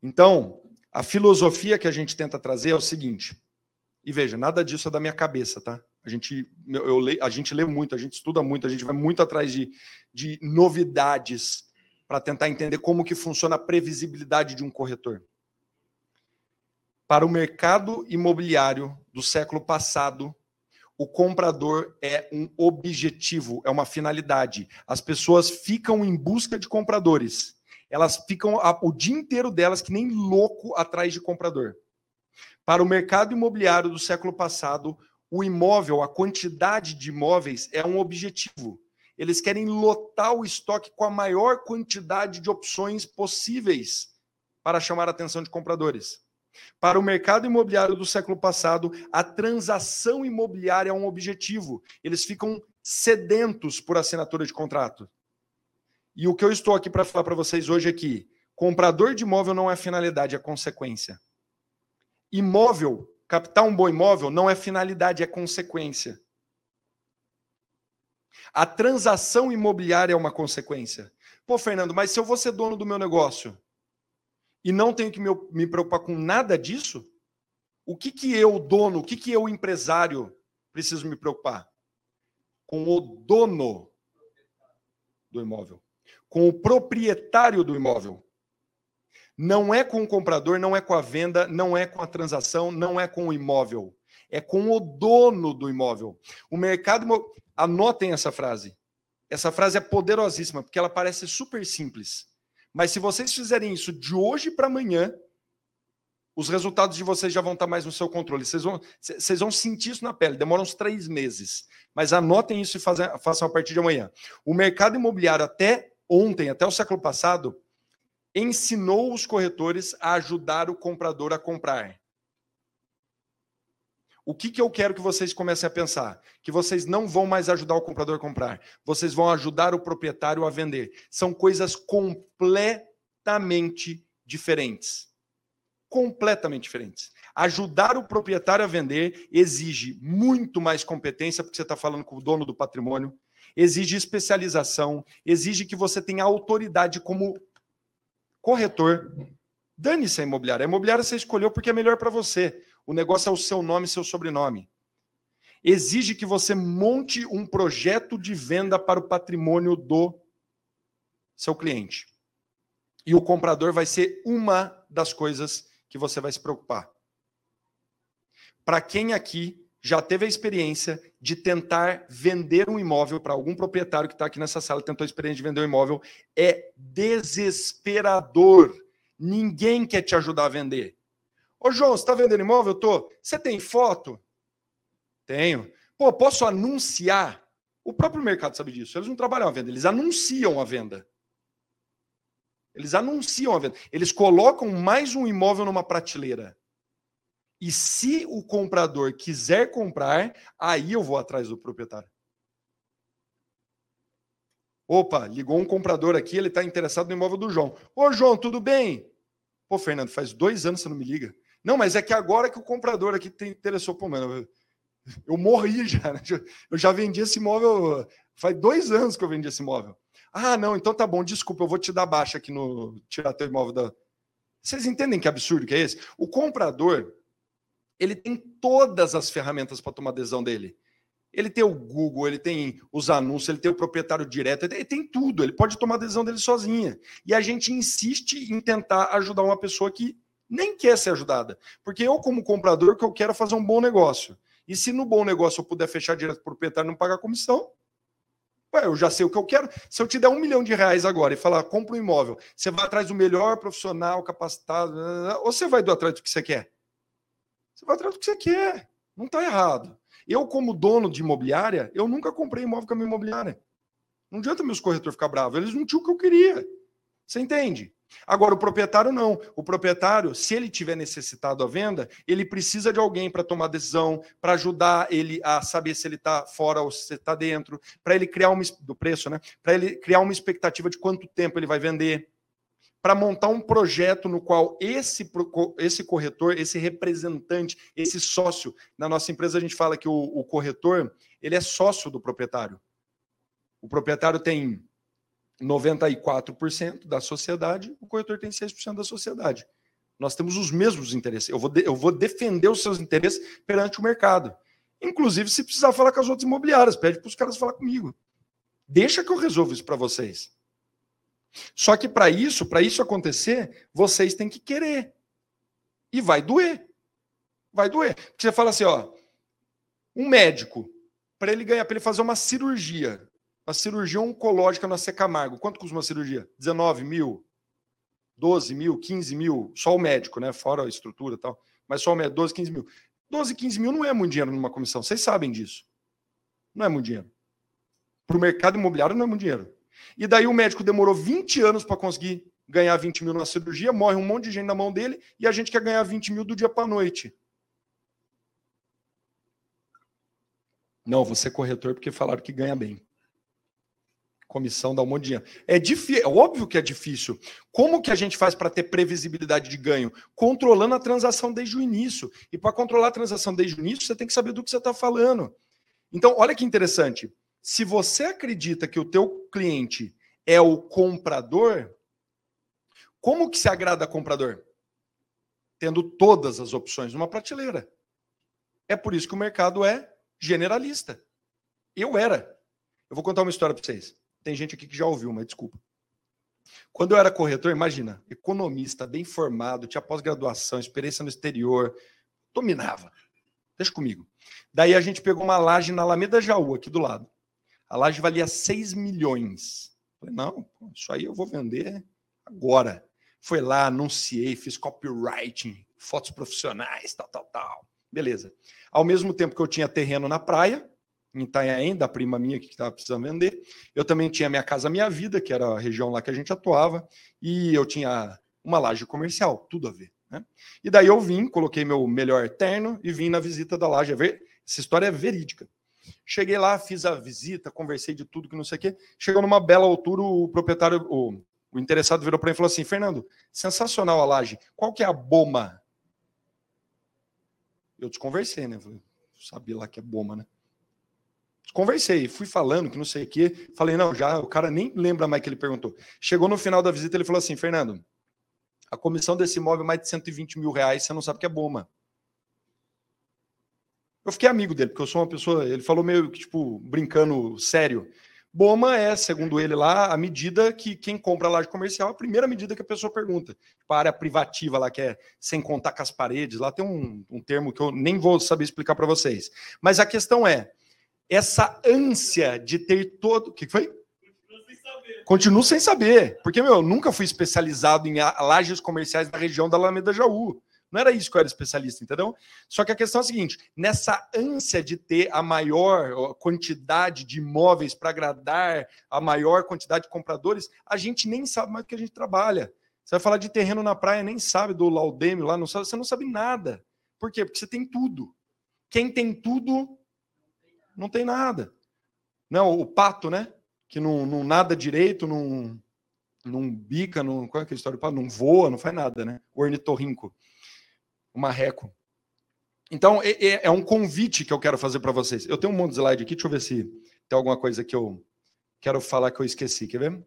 Então, a filosofia que a gente tenta trazer é o seguinte. E veja, nada disso é da minha cabeça, tá? A gente, eu, eu, a gente lê muito, a gente estuda muito, a gente vai muito atrás de, de novidades para tentar entender como que funciona a previsibilidade de um corretor. Para o mercado imobiliário do século passado, o comprador é um objetivo, é uma finalidade. As pessoas ficam em busca de compradores. Elas ficam o dia inteiro delas que nem louco atrás de comprador. Para o mercado imobiliário do século passado, o imóvel, a quantidade de imóveis é um objetivo. Eles querem lotar o estoque com a maior quantidade de opções possíveis para chamar a atenção de compradores. Para o mercado imobiliário do século passado, a transação imobiliária é um objetivo. Eles ficam sedentos por assinatura de contrato. E o que eu estou aqui para falar para vocês hoje é que comprador de imóvel não é finalidade, é consequência. Imóvel Captar um bom imóvel não é finalidade, é consequência. A transação imobiliária é uma consequência. Pô, Fernando, mas se eu vou ser dono do meu negócio e não tenho que me, preocupar com nada disso, o que, que eu, dono, o que, que eu, empresário, preciso me preocupar? Com o dono do imóvel, com o proprietário do imóvel. Não é com o comprador, não é com a venda, não é com a transação, não é com o imóvel. É com o dono do imóvel. O mercado. Anotem essa frase. Essa frase é poderosíssima, porque ela parece super simples. Mas se vocês fizerem isso de hoje para amanhã, os resultados de vocês já vão estar mais no seu controle. Vocês vão, vocês vão sentir isso na pele. Demora uns três meses. Mas anotem isso e façam a partir de amanhã. O mercado imobiliário, até ontem, até o século passado, ensinou os corretores a ajudar o comprador a comprar. O que, que eu quero que vocês comecem a pensar? Que vocês não vão mais ajudar o comprador a comprar, vocês vão ajudar o proprietário a vender. São coisas completamente diferentes. Completamente diferentes. Ajudar o proprietário a vender exige muito mais competência, porque você está falando com o dono do patrimônio, exige especialização, exige que você tenha autoridade como corretor, dane-se a imobiliária. A imobiliária você escolheu porque é melhor para você. O negócio é o seu nome e seu sobrenome. Exige que você monte um projeto de venda para o patrimônio do seu cliente. E o comprador vai ser uma das coisas que você vai se preocupar. Para quem aqui já teve a experiência de tentar vender um imóvel para algum proprietário que está aqui nessa sala, tentou a experiência de vender um imóvel, é desesperador. Ninguém quer te ajudar a vender. Ô, João, você está vendendo imóvel? Eu tô. Você tem foto? Tenho. Pô, posso anunciar? O próprio mercado sabe disso. Eles não trabalham a venda, eles anunciam a venda. Eles anunciam a venda. Eles colocam mais um imóvel numa prateleira. E se o comprador quiser comprar, aí eu vou atrás do proprietário. Opa, ligou um comprador aqui, ele está interessado no imóvel do João. Ô, João, tudo bem? Pô, Fernando, faz dois anos que você não me liga. Não, mas é que agora que o comprador aqui te interessou. Pô, mano, eu, eu morri já. Né? Eu já vendi esse imóvel. Faz dois anos que eu vendi esse imóvel. Ah, não, então tá bom, desculpa, eu vou te dar baixa aqui no. Tirar teu imóvel da. Vocês entendem que absurdo que é esse? O comprador, ele tem todas as ferramentas para tomar decisão dele. Ele tem o Google, ele tem os anúncios, ele tem o proprietário direto, ele tem tudo, ele pode tomar decisão dele sozinha. E a gente insiste em tentar ajudar uma pessoa que nem quer ser ajudada. Porque eu, como comprador, que eu quero fazer um bom negócio. E se no bom negócio eu puder fechar direto para o proprietário e não pagar comissão, ué, eu já sei o que eu quero. Se eu te der um milhão de reais agora e falar, compra um imóvel, você vai atrás do melhor profissional capacitado, ou você vai do atrás do que você quer? Você vai atrás do que você quer. Não está errado. Eu, como dono de imobiliária, eu nunca comprei imóvel com a minha imobiliária. Não adianta meus corretores ficar bravos. Eles não tinham o que eu queria. Você entende? Agora, o proprietário não. O proprietário, se ele tiver necessitado a venda, ele precisa de alguém para tomar decisão, para ajudar ele a saber se ele está fora ou se está dentro, para ele criar uma do preço, né? Para ele criar uma expectativa de quanto tempo ele vai vender para montar um projeto no qual esse, esse corretor, esse representante, esse sócio, na nossa empresa a gente fala que o, o corretor, ele é sócio do proprietário. O proprietário tem 94% da sociedade, o corretor tem 6% da sociedade. Nós temos os mesmos interesses. Eu vou, de, eu vou defender os seus interesses perante o mercado. Inclusive, se precisar falar com as outras imobiliárias, pede para os caras falar comigo. Deixa que eu resolvo isso para vocês. Só que para isso, para isso acontecer, vocês têm que querer. E vai doer. Vai doer. Porque você fala assim, ó, um médico, para ele ganhar, para ele fazer uma cirurgia, uma cirurgia oncológica na Secamargo, quanto custa uma cirurgia? 19 mil, 12 mil, 15 mil, só o médico, né? Fora a estrutura e tal. Mas só o médico, 12, 15 mil. 12, 15 mil não é muito dinheiro numa comissão. Vocês sabem disso. Não é muito dinheiro. Para o mercado imobiliário não é muito dinheiro. E daí o médico demorou 20 anos para conseguir ganhar 20 mil na cirurgia, morre um monte de gente na mão dele e a gente quer ganhar 20 mil do dia para a noite. Não, você é corretor porque falaram que ganha bem comissão dá um monte de dinheiro. É, difícil, é óbvio que é difícil. Como que a gente faz para ter previsibilidade de ganho? Controlando a transação desde o início. E para controlar a transação desde o início, você tem que saber do que você está falando. Então, olha que interessante. Se você acredita que o teu cliente é o comprador, como que se agrada comprador? Tendo todas as opções numa prateleira. É por isso que o mercado é generalista. Eu era. Eu vou contar uma história para vocês. Tem gente aqui que já ouviu, mas desculpa. Quando eu era corretor, imagina, economista, bem formado, tinha pós-graduação, experiência no exterior, dominava. Deixa comigo. Daí a gente pegou uma laje na Alameda Jaú, aqui do lado. A laje valia 6 milhões. Falei, não, isso aí eu vou vender agora. Foi lá, anunciei, fiz copywriting, fotos profissionais, tal, tal, tal. Beleza. Ao mesmo tempo que eu tinha terreno na praia, em Itanhaém, da prima minha que estava precisando vender. Eu também tinha minha casa Minha Vida, que era a região lá que a gente atuava, e eu tinha uma laje comercial, tudo a ver. Né? E daí eu vim, coloquei meu melhor terno e vim na visita da laje. É essa história é verídica. Cheguei lá, fiz a visita, conversei de tudo que não sei o quê. Chegou numa bela altura, o proprietário, o, o interessado virou para mim e falou assim: Fernando, sensacional a laje. Qual que é a boma? Eu desconversei, né? Falei, sabia lá que é boma, né? Conversei, fui falando que não sei o quê. Falei, não, já o cara nem lembra mais que ele perguntou. Chegou no final da visita, ele falou assim: Fernando, a comissão desse imóvel é mais de 120 mil reais, você não sabe que é bomba. Eu fiquei amigo dele, porque eu sou uma pessoa. Ele falou meio que, tipo, brincando sério. Boma é, segundo ele lá, a medida que quem compra laje comercial, a primeira medida que a pessoa pergunta. Tipo, a área privativa lá, que é sem contar com as paredes, lá tem um, um termo que eu nem vou saber explicar para vocês. Mas a questão é: essa ânsia de ter todo. O que foi? Continuo sem saber. Porque, meu, eu nunca fui especializado em lajes comerciais da região da Alameda Jaú. Não era isso que eu era especialista, entendeu? Só que a questão é a seguinte: nessa ânsia de ter a maior quantidade de imóveis para agradar a maior quantidade de compradores, a gente nem sabe mais do que a gente trabalha. Você vai falar de terreno na praia, nem sabe do Laudêmio lá, não sabe, você não sabe nada. Por quê? Porque você tem tudo. Quem tem tudo não tem nada. Não, o pato, né? Que não, não nada direito, não, não bica, não, qual é a história do pato? Não voa, não faz nada, né? O ornitorrinco, o marreco. Então, é, é, é um convite que eu quero fazer para vocês. Eu tenho um monte de slide aqui, deixa eu ver se tem alguma coisa que eu quero falar que eu esqueci, quer ver?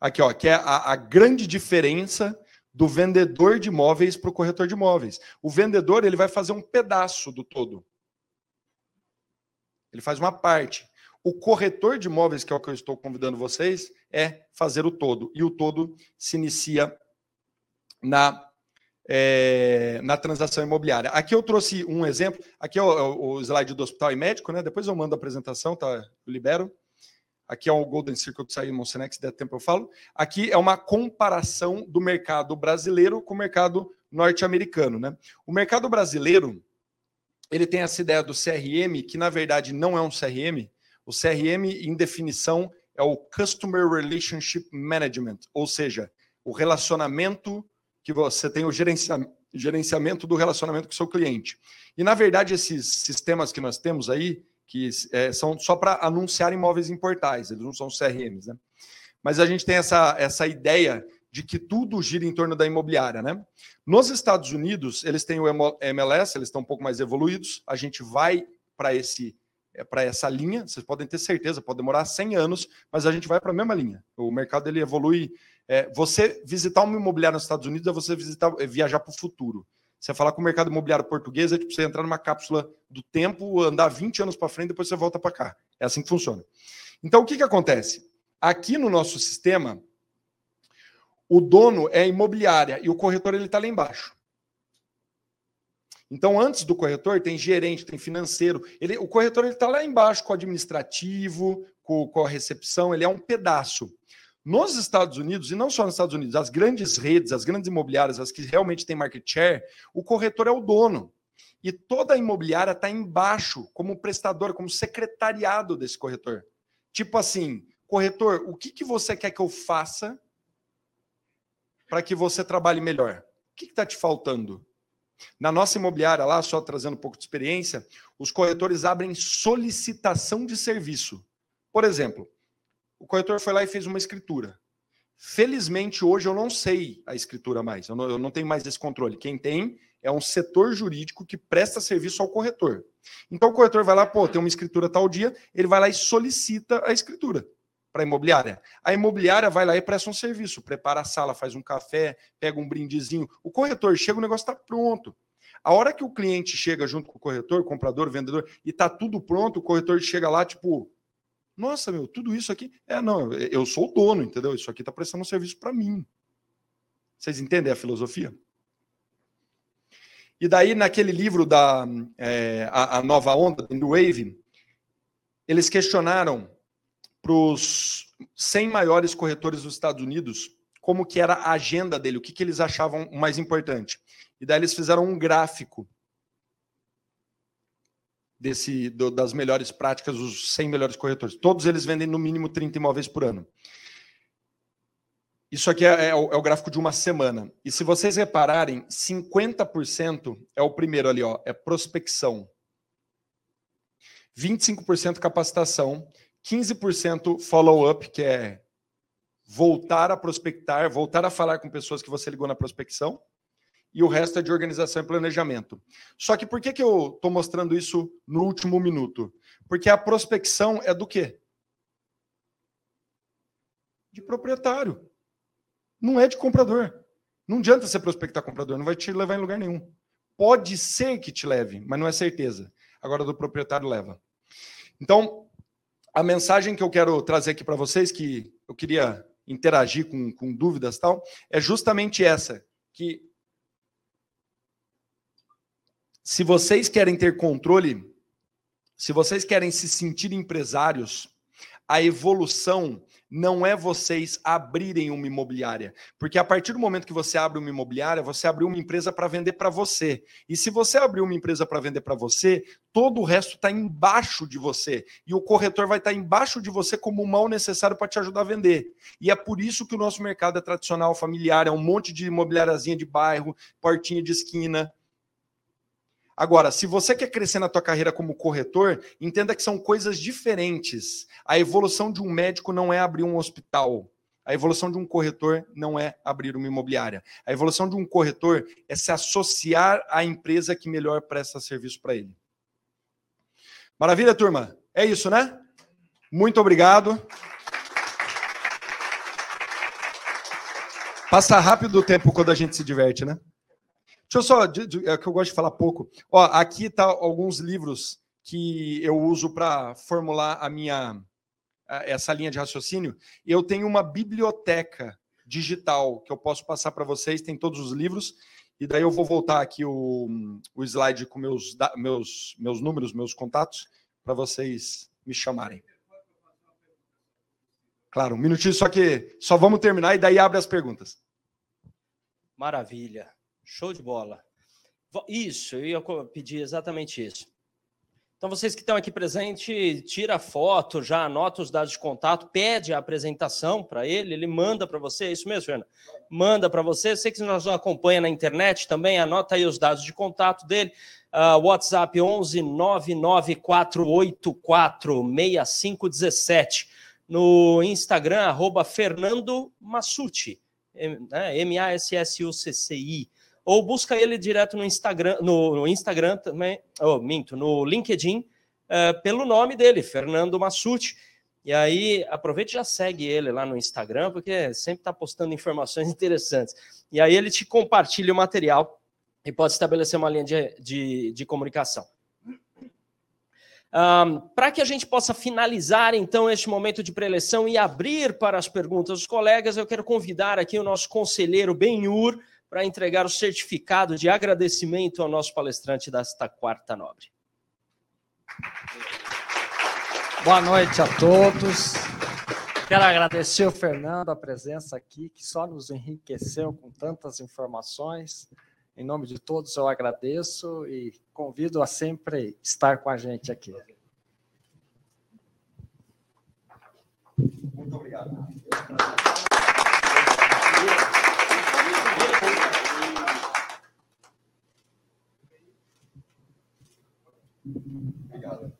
Aqui, ó, que é a, a grande diferença do vendedor de imóveis para o corretor de imóveis. O vendedor ele vai fazer um pedaço do todo. Ele faz uma parte. O corretor de imóveis, que é o que eu estou convidando vocês, é fazer o todo. E o todo se inicia na, é, na transação imobiliária. Aqui eu trouxe um exemplo. Aqui é o, o, slide do hospital e médico, né? Depois eu mando a apresentação, tá? Eu libero. Aqui é o Golden Circle do Simon Sinek, se der tempo eu falo. Aqui é uma comparação do mercado brasileiro com o mercado norte-americano, né? O mercado brasileiro ele tem essa ideia do CRM, que na verdade não é um CRM. O CRM, em definição, é o Customer Relationship Management, ou seja, o relacionamento que você tem, o gerenciamento do relacionamento com o seu cliente. E na verdade, esses sistemas que nós temos aí, que é, são só para anunciar imóveis em portais, eles não são CRMs, né? Mas a gente tem essa, essa ideia de que tudo gira em torno da imobiliária, né? Nos Estados Unidos, eles têm o MLS, eles estão um pouco mais evoluídos. A gente vai para esse é para essa linha, vocês podem ter certeza, pode demorar 100 anos, mas a gente vai para a mesma linha. O mercado ele evolui. É, você visitar uma imobiliária nos Estados Unidos é você visitar, é viajar para o futuro. Você falar com o mercado imobiliário português é tipo você entrar numa cápsula do tempo, andar 20 anos para frente, depois você volta para cá. É assim que funciona. Então, o que, que acontece? Aqui no nosso sistema, o dono é a imobiliária e o corretor ele está lá embaixo. Então, antes do corretor, tem gerente, tem financeiro. Ele, o corretor está lá embaixo com o administrativo, com, com, a recepção, ele é um pedaço. Nos Estados Unidos, e não só nos Estados Unidos, as grandes redes, as grandes imobiliárias, as que realmente têm market share, o corretor é o dono. E toda a imobiliária está embaixo, como prestador, como secretariado desse corretor. Tipo assim, corretor, o que, que você quer que eu faça para que você trabalhe melhor? O que está te faltando? Na nossa imobiliária lá, só trazendo um pouco de experiência, os corretores abrem solicitação de serviço. Por exemplo, o corretor foi lá e fez uma escritura. Felizmente, hoje eu não sei a escritura mais, eu não, eu não tenho mais esse controle. Quem tem é um setor jurídico que presta serviço ao corretor. Então o corretor vai lá, pô, tem uma escritura tal dia, ele vai lá e solicita a escritura para a imobiliária. A imobiliária vai lá e presta um serviço, prepara a sala, faz um café, pega um brindezinho. O corretor chega, o negócio está pronto. A hora que o cliente chega junto com o corretor, comprador, vendedor, e está tudo pronto, o corretor chega lá, tipo, nossa, meu, tudo isso aqui. É, não, eu sou o dono, entendeu? Isso aqui está prestando um serviço para mim. Vocês entendem a filosofia? E daí, naquele livro da é, a, a, Nova Onda, New Wave, eles questionaram para os 100 maiores corretores dos Estados Unidos como que era a agenda dele, o que, que eles achavam mais importante. E daí eles fizeram um gráfico desse do, das melhores práticas, os 100 melhores corretores. Todos eles vendem no mínimo 30 imóveis por ano. Isso aqui é, é, é, o, gráfico de uma semana. E se vocês repararem, 50% é o primeiro ali, ó, é prospecção. 25% capacitação 15% follow-up, que é voltar a prospectar, voltar a falar com pessoas que você ligou na prospecção, e o resto é de organização e planejamento. Só que por que, que eu estou mostrando isso no último minuto? Porque a prospecção é do quê? De proprietário. Não é de comprador. Não adianta você prospectar comprador, não vai te levar em lugar nenhum. Pode ser que te leve, mas não é certeza. Agora do proprietário leva. Então, a mensagem que eu quero trazer aqui para vocês, que eu queria interagir com, com dúvidas tal, é justamente essa, que se vocês querem ter controle, se vocês querem se sentir empresários, a evolução não é vocês abrirem uma imobiliária. Porque a partir do momento que você abre uma imobiliária, você abriu uma empresa para vender para você. E se você abriu uma empresa para vender para você, todo o resto está embaixo de você. E o corretor vai estar tá embaixo de você como um mal necessário para te ajudar a vender. E é por isso que o nosso mercado é tradicional, familiar, é um monte de imobiliariazinha de bairro, portinha de esquina. Agora, se você quer crescer na tua carreira como corretor, entenda que são coisas diferentes. A evolução de um médico não é abrir um hospital. A evolução de um corretor não é abrir uma imobiliária. A evolução de um corretor é se associar à empresa que melhor presta serviço para ele. Maravilha, turma? É isso, né? Muito obrigado. Passa rápido o tempo quando a gente se diverte, né? Deixa eu só, é que eu gosto de falar pouco. Ó, aqui tá alguns livros que eu uso para formular a minha essa linha de raciocínio. Eu tenho uma biblioteca digital que eu posso passar para vocês, tem todos os livros. E daí eu vou voltar aqui o, o slide com meus, meus, meus números, meus contatos, para vocês me chamarem. Claro, um minutinho, só que só vamos terminar e daí abre as perguntas. Maravilha. Show de bola. Isso, eu ia pedir exatamente isso. Então, vocês que estão aqui presentes, tira foto, já anota os dados de contato, pede a apresentação para ele, ele manda para você, é isso mesmo, Fernanda? Manda para você. Você que nos acompanha na internet também, anota aí os dados de contato dele. Uh, WhatsApp 11 99484 6517. No Instagram, arroba Fernando Massucci, M-A-S-S-U-C-C-I. Ou busca ele direto no Instagram, no, no Instagram também, oh, minto, no LinkedIn, uh, pelo nome dele, Fernando Massucci. E aí, aproveite e já segue ele lá no Instagram, porque sempre está postando informações interessantes. E aí ele te compartilha o material e pode estabelecer uma linha de, de, de comunicação. Um, para que a gente possa finalizar, então, este momento de preleção e abrir para as perguntas dos colegas, eu quero convidar aqui o nosso conselheiro Benhur para entregar o certificado de agradecimento ao nosso palestrante desta quarta nobre. Boa noite a todos. Quero agradecer o Fernando a presença aqui, que só nos enriqueceu com tantas informações. Em nome de todos, eu agradeço e convido a sempre estar com a gente aqui. Muito obrigado. Obrigado.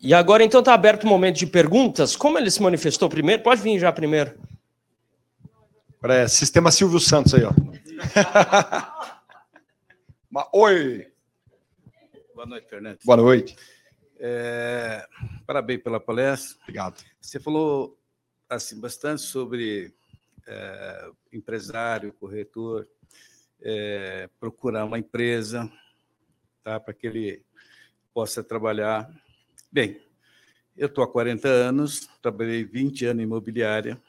E agora, então, está aberto o momento de perguntas. Como ele se manifestou primeiro? Pode vir já primeiro. É, sistema Silvio Santos aí, ó. Oi! Boa noite, Fernando. Boa noite. É, parabéns pela palestra. Obrigado. Você falou assim bastante sobre é, empresário, corretor, é, procurar uma empresa tá, para que ele possa trabalhar Bem, eu estou há 40 anos, trabalhei 20 anos em imobiliária.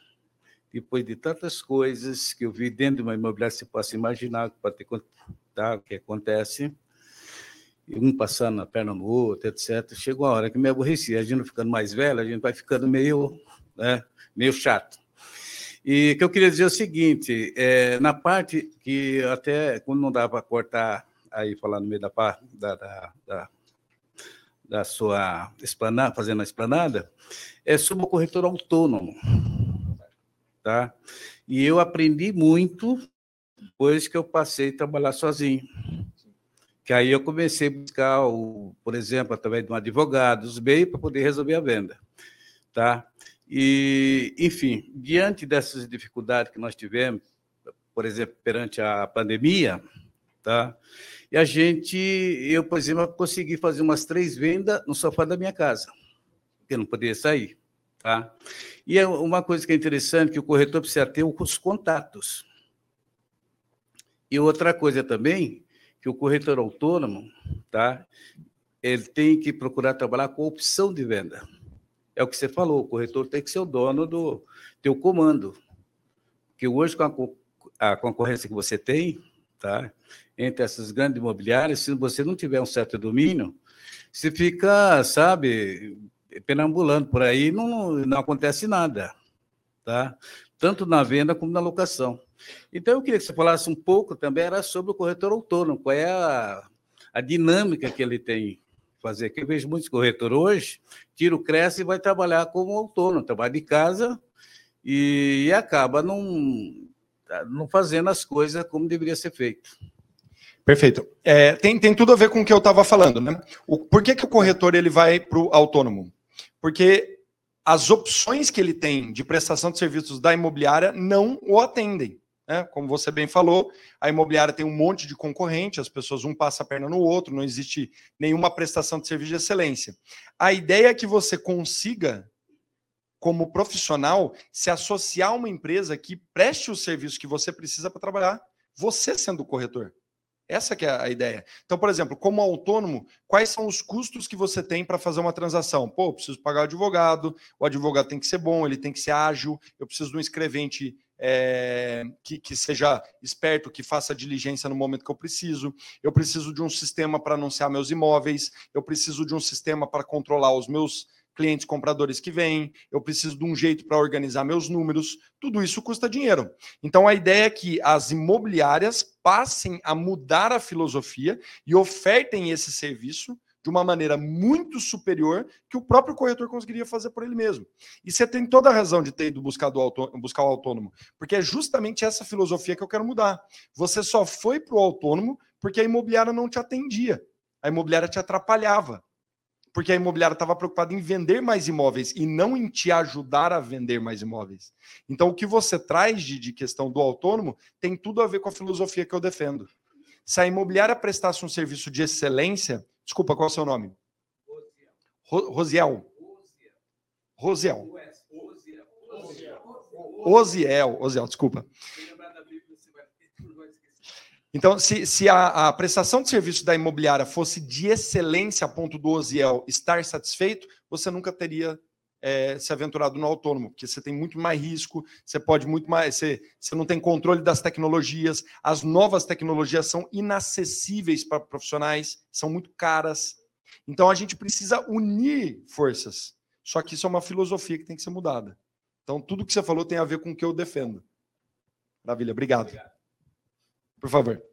Depois de tantas coisas que eu vi dentro de uma imobiliária, você possa imaginar pode ter, tá, o que acontece, um passando a perna no outro, etc. Chegou a hora que me aborreci. A gente ficando mais velho, a gente vai ficando meio, né, meio chato. E o que eu queria dizer é o seguinte: é, na parte que até quando não dá para cortar aí falar no meio da, da, da, da da sua esplanada, fazendo a esplanada, é sobre o corretor autônomo. Tá? E eu aprendi muito depois que eu passei a trabalhar sozinho. Que aí eu comecei a buscar, o, por exemplo, através de um advogado, os meios para poder resolver a venda. Tá? E, enfim, diante dessas dificuldades que nós tivemos, por exemplo, perante a pandemia, tá? E a gente, eu, por exemplo, consegui fazer umas três vendas no sofá da minha casa, porque não podia sair. Tá? E é uma coisa que é interessante, que o corretor precisa ter os contatos. E outra coisa também, que o corretor autônomo, tá? ele tem que procurar trabalhar com opção de venda. É o que você falou, o corretor tem que ser o dono do teu comando. Que hoje, com a, a concorrência que você tem, tá? entre essas grandes imobiliárias, se você não tiver um certo domínio, você fica, sabe, perambulando por aí, não, não acontece nada, tá? Tanto na venda como na locação. Então, eu queria que você falasse um pouco também era sobre o corretor autônomo, qual é a, a dinâmica que ele tem fazer. Que eu vejo muitos corretores hoje, tira o cresce e vai trabalhar como autônomo, trabalha de casa e, e acaba não, não fazendo as coisas como deveria ser feito. Perfeito. É, tem, tem tudo a ver com o que eu estava falando, né? O, por que, que o corretor ele vai para o autônomo? Porque as opções que ele tem de prestação de serviços da imobiliária não o atendem. Né? Como você bem falou, a imobiliária tem um monte de concorrente, as pessoas um passa a perna no outro, não existe nenhuma prestação de serviço de excelência. A ideia é que você consiga, como profissional, se associar a uma empresa que preste o serviço que você precisa para trabalhar, você sendo o corretor. Essa que é a ideia. Então, por exemplo, como autônomo, quais são os custos que você tem para fazer uma transação? Pô, preciso pagar o advogado, o advogado tem que ser bom, ele tem que ser ágil, eu preciso de um escrevente é, que, que, seja esperto, que faça diligência no momento que eu preciso, eu preciso de um sistema para anunciar meus imóveis, eu preciso de um sistema para controlar os meus clientes compradores que vêm, eu preciso de um jeito para organizar meus números, tudo isso custa dinheiro. Então a ideia é que as imobiliárias passem a mudar a filosofia e ofertem esse serviço de uma maneira muito superior que o próprio corretor conseguiria fazer por ele mesmo. E você tem toda a razão de ter ido buscar, do autônomo, buscar o autônomo, porque é justamente essa filosofia que eu quero mudar. Você só foi para o autônomo porque a imobiliária não te atendia, a imobiliária te atrapalhava. porque a imobiliária estava preocupada em vender mais imóveis e não em te ajudar a vender mais imóveis. Então, o que você traz de, de questão do autônomo tem tudo a ver com a filosofia que eu defendo. Se a imobiliária prestasse um serviço de excelência, desculpa, qual é o seu nome? Rosiel. Rosiel. Osiel, Osiel, desculpa. Então, se, se a, a, prestação de serviço da imobiliária fosse de excelência a ponto do Osiel estar satisfeito, você nunca teria é, se aventurado no autônomo, porque você tem muito mais risco, você pode muito mais, você, você não tem controle das tecnologias, as novas tecnologias são inacessíveis para profissionais, são muito caras. Então a gente precisa unir forças. Só que isso é uma filosofia que tem que ser mudada. Então tudo que você falou tem a ver com o que eu defendo. Maravilha, obrigado. obrigado. Por favor.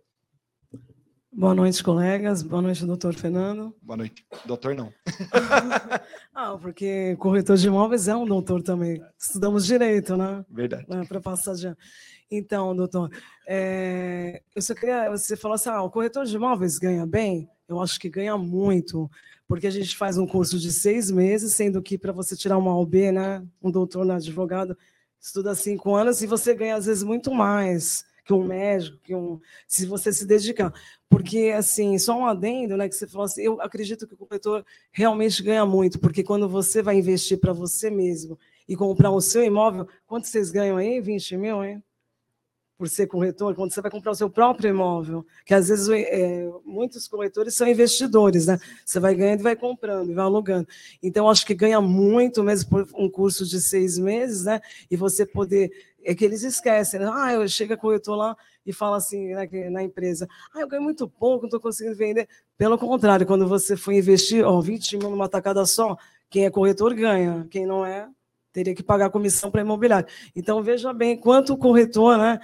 Boa noite, colegas. Boa noite, doutor Fernando. Boa noite. Doutor, não. ah, porque corretor de imóveis é um doutor também. Estudamos direito, né? Verdade. Né, Para passar de... Então, doutor, é... eu só queria. Você falou assim: ah, o corretor de imóveis ganha bem? Eu acho que ganha muito, porque a gente faz um curso de seis meses, sendo que para você tirar uma OB, né? Um doutor né, advogado, estuda cinco anos e você ganha, às vezes, muito mais que um médico, que um, se você se dedicar. Porque, assim, só um adendo, né, que você falou assim, eu acredito que o corretor realmente ganha muito, porque quando você vai investir para você mesmo e comprar o seu imóvel, quanto vocês ganham aí? 20 mil, hein? Por ser corretor, quando você vai comprar o seu próprio imóvel, que às vezes é, muitos corretores são investidores, né? Você vai ganhando e vai comprando, e vai alugando. Então, acho que ganha muito mesmo por um curso de seis meses, né? E você poder é que eles esquecem, né? Ah, eu chego corretor lá e fala assim né, na empresa, ah, eu ganho muito pouco, não estou conseguindo vender. Pelo contrário, quando você for investir, ó, 20 mil numa tacada só, quem é corretor ganha, quem não é, teria que pagar comissão para imobiliário. Então, veja bem quanto o corretor, né?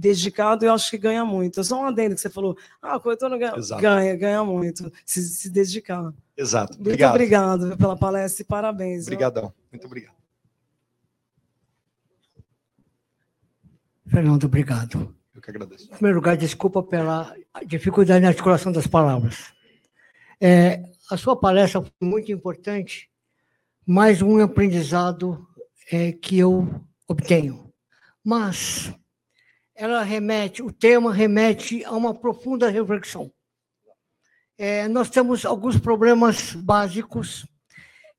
Dedicado, eu acho que ganha muito. Só um adendo que você falou, ah, o corretor não ganha, Exato. ganha, ganha muito, se, se dedicar. Exato. Muito obrigado. obrigado pela palestra e parabéns. Obrigadão. Muito obrigado. Fernando, obrigado. Eu que agradeço. Em primeiro lugar, desculpa pela dificuldade na articulação das palavras. É, a sua palestra foi muito importante, mais um aprendizado é, que eu obtenho. Mas ela remete, o tema remete a uma profunda reflexão. É, nós temos alguns problemas básicos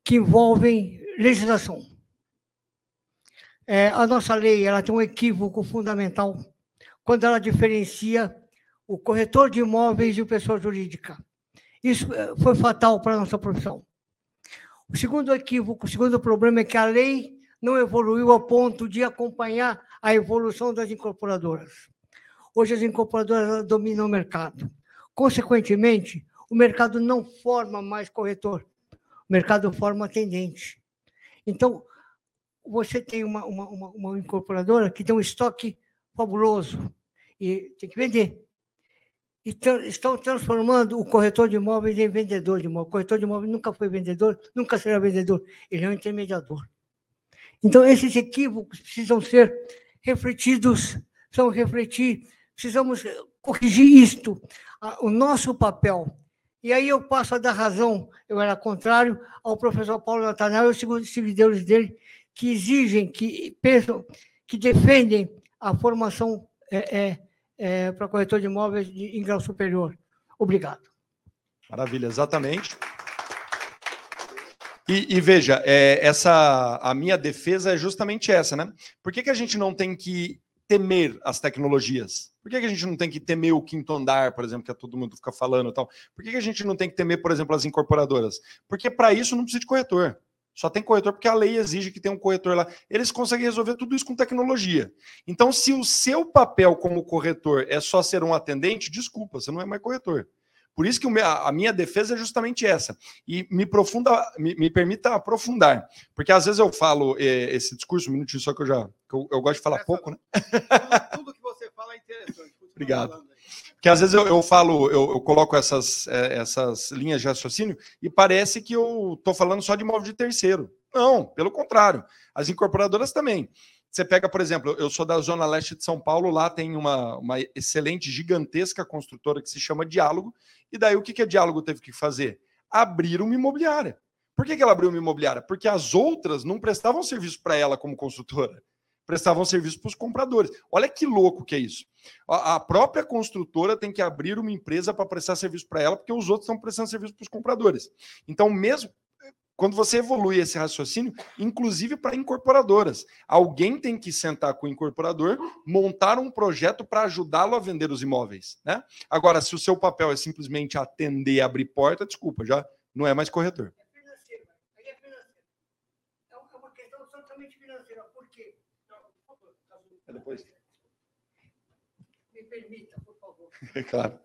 que envolvem legislação. É, a nossa lei ela tem um equívoco fundamental quando ela diferencia o corretor de imóveis e o pessoa jurídica. Isso é, foi fatal para a nossa profissão. O segundo equívoco, o segundo problema é que a lei não evoluiu a ponto de acompanhar a evolução das incorporadoras. Hoje as incorporadoras dominam o mercado. Consequentemente, o mercado não forma mais corretor, o mercado forma atendente. Então, você tem uma, uma, uma, uma incorporadora que tem um estoque fabuloso e tem que vender. E estão transformando o corretor de imóveis em vendedor de imóveis. O corretor de imóveis nunca foi vendedor, nunca será vendedor, ele é um intermediador. Então, esses equívocos precisam ser refletidos, precisam refletir, precisamos corrigir isto, o nosso papel. E aí eu passo a dar razão, eu era contrário ao professor Paulo Natanael e os seguidores dele, que exigem, que pensam, que defendem a formação é, é, é, para corretor de imóveis de, em grau superior. Obrigado. Maravilha, exatamente. E, e veja, é, essa a minha defesa é justamente essa, né? Por que, que a gente não tem que temer as tecnologias? Por que, que a gente não tem que temer o quinto andar, por exemplo, que todo mundo fica falando e tal? Por que, que a gente não tem que temer, por exemplo, as incorporadoras? Porque para isso não precisa de corretor. Só tem corretor porque a lei exige que tenha um corretor lá. Eles conseguem resolver tudo isso com tecnologia. Então, se o seu papel como corretor é só ser um atendente, desculpa, você não é mais corretor. Por isso que a minha defesa é justamente essa. E me, profunda, me, me permita aprofundar. Porque às vezes eu falo eh, esse discurso, um minutinho só que eu já. Que eu, eu, gosto de falar pouco, né? Tudo que você fala é interessante. Obrigado. Porque às vezes eu, eu falo, eu, eu, coloco essas, é, essas linhas de raciocínio e parece que eu estou falando só de imóvel de terceiro. Não, pelo contrário. As incorporadoras também. Você pega, por exemplo, eu sou da Zona Leste de São Paulo, lá tem uma, uma excelente, gigantesca construtora que se chama Diálogo. E daí o que, que a Diálogo teve que fazer? abrir uma imobiliária. Por que, que ela abriu uma imobiliária? Porque as outras não prestavam serviço para ela como consultora, prestavam serviço para os compradores. Olha que louco que é isso. A, a própria construtora tem que abrir uma empresa para prestar serviço para ela, porque os outros estão prestando serviço para os compradores. Então, mesmo quando você evolui esse raciocínio, inclusive para incorporadoras, alguém tem que sentar com o incorporador, montar um projeto para ajudá-lo a vender os imóveis. Né? Agora, se o seu papel é simplesmente atender, abrir porta, desculpa, já não é mais corretor. É depois. Me permita, por favor. claro.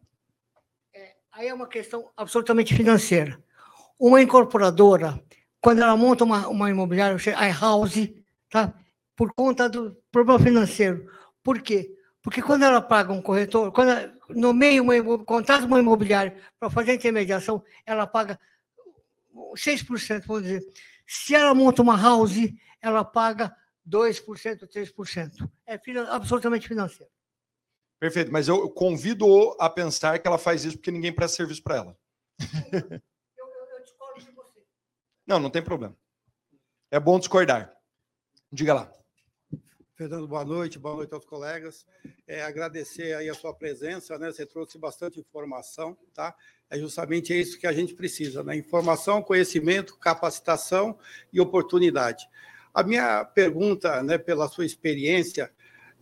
É, aí é uma questão absolutamente financeira. Uma incorporadora, quando ela monta uma, uma imobiliária, a house, tá? por conta do problema financeiro. Por quê? Porque quando ela paga um corretor, quando ela nomeia uma, contrata uma imobiliária para fazer a intermediação, ela paga 6%, vamos dizer. Se ela monta uma house, ela paga 2%, 3%. É absolutamente financeiro. Perfeito, mas eu convido a pensar que ela faz isso porque ninguém presta serviço para ela. Não, não tem problema. É bom discordar. Diga lá. Fernando, boa noite, boa noite aos colegas. É, agradecer aí a sua presença, né? Você trouxe bastante informação, tá? É justamente isso que a gente precisa, né? Informação, conhecimento, capacitação e oportunidade. A minha pergunta, né, pela sua experiência,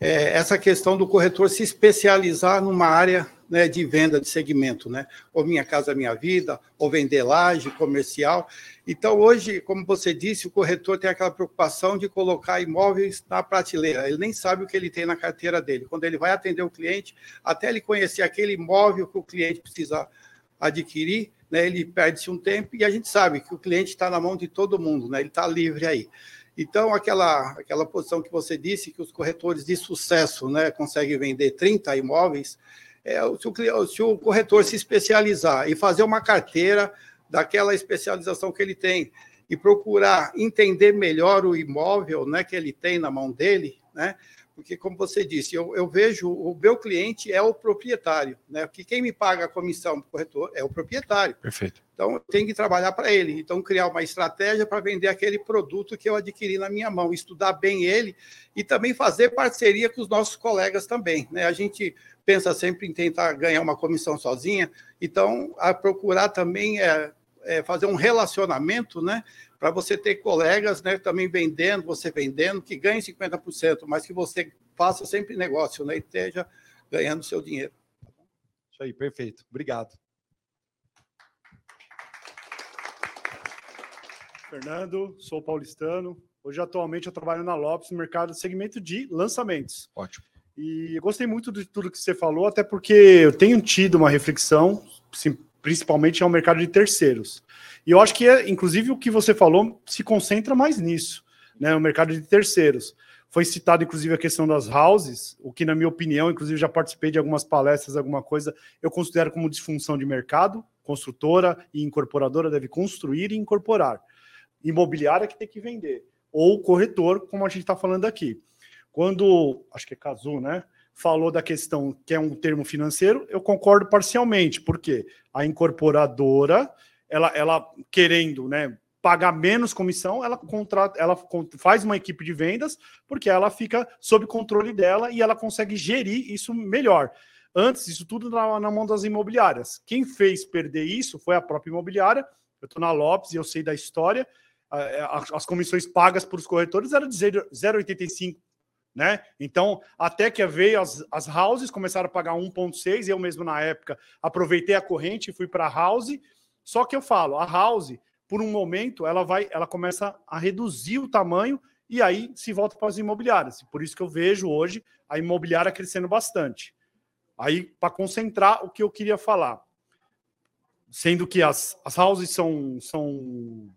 é essa questão do corretor se especializar numa área né, de venda de segmento, né? Ou Minha Casa Minha Vida, ou vender laje comercial. Então, hoje, como você disse, o corretor tem aquela preocupação de colocar imóveis na prateleira. Ele nem sabe o que ele tem na carteira dele. Quando ele vai atender o cliente, até ele conhecer aquele imóvel que o cliente precisa adquirir, né, ele perde-se um tempo e a gente sabe que o cliente está na mão de todo mundo, né? ele está livre aí. Então, aquela, aquela posição que você disse, que os corretores de sucesso né, conseguem vender 30 imóveis, é, se, o, se o corretor se especializar e fazer uma carteira daquela especialização que ele tem e procurar entender melhor o imóvel né, que ele tem na mão dele, né? Porque, como você disse, eu, eu vejo o meu cliente é o proprietário, né? Porque quem me paga a comissão do corretor é o proprietário. Perfeito. Então, eu tenho que trabalhar para ele. Então, criar uma estratégia para vender aquele produto que eu adquiri na minha mão, estudar bem ele e também fazer parceria com os nossos colegas também. Né? A gente pensa sempre em tentar ganhar uma comissão sozinha, então a procurar também é, é fazer um relacionamento, né? Para você ter colegas, né? Também vendendo, você vendendo, que ganhe 50%, mas que você faça sempre negócio, né? E esteja ganhando seu dinheiro. Isso aí, perfeito. Obrigado. Fernando, sou paulistano. Hoje, atualmente, eu trabalho na Lopes, no mercado segmento de lançamentos. Ótimo. E eu gostei muito de tudo que você falou, até porque eu tenho tido uma reflexão, principalmente ao mercado de terceiros. E eu acho que, é, inclusive, o que você falou se concentra mais nisso, né? O mercado de terceiros. Foi citado, inclusive, a questão das houses, o que, na minha opinião, inclusive, já participei de algumas palestras, alguma coisa, eu considero como disfunção de mercado. Construtora e incorporadora deve construir e incorporar. Imobiliária que tem que vender. Ou corretor, como a gente está falando aqui. Quando, acho que é Cazu, né? Falou da questão que é um termo financeiro, eu concordo parcialmente, porque a incorporadora, ela, ela querendo, né, pagar menos comissão, ela contrata, ela faz uma equipe de vendas, porque ela fica sob controle dela e ela consegue gerir isso melhor. Antes, isso tudo na, na mão das imobiliárias. Quem fez perder isso foi a própria imobiliária. Eu estou na Lopes e eu sei da história. As comissões pagas para os corretores eram de 0,85 né? Então, até que veio as, as houses, começaram a pagar 1,6, eu mesmo na época aproveitei a corrente e fui para a house. Só que eu falo, a house, por um momento, ela vai, ela começa a reduzir o tamanho e aí se volta para as imobiliárias. Por isso que eu vejo hoje a imobiliária crescendo bastante. Aí, para concentrar o que eu queria falar, sendo que as, as houses são, são,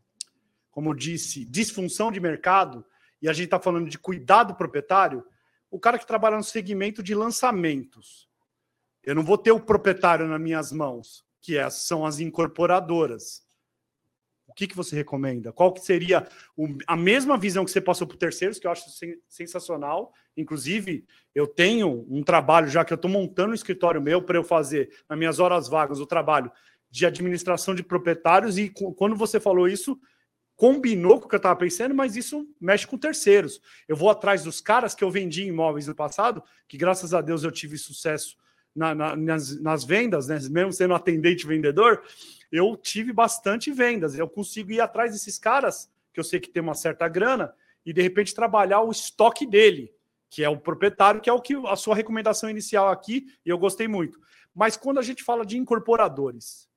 como disse, disfunção de mercado, e a gente está falando de cuidado proprietário, o cara que trabalha no segmento de lançamentos. Eu não vou ter o proprietário nas minhas mãos, que é, são as incorporadoras. O que, que você recomenda? Qual que seria o, a mesma visão que você passou para terceiros, que eu acho sen, sensacional. Inclusive, eu tenho um trabalho já que eu estou montando um escritório meu para eu fazer, nas minhas horas vagas, o trabalho de administração de proprietários, e quando você falou isso, combinou com o que eu estava pensando, mas isso mexe com terceiros. Eu vou atrás dos caras que eu vendi imóveis no passado, que graças a Deus eu tive sucesso na, na, nas, nas, vendas, né? mesmo sendo atendente vendedor, eu tive bastante vendas. Eu consigo ir atrás desses caras, que eu sei que tem uma certa grana, e de repente trabalhar o estoque dele, que é o proprietário, que é o que a sua recomendação inicial aqui, e eu gostei muito. Mas quando a gente fala de incorporadores,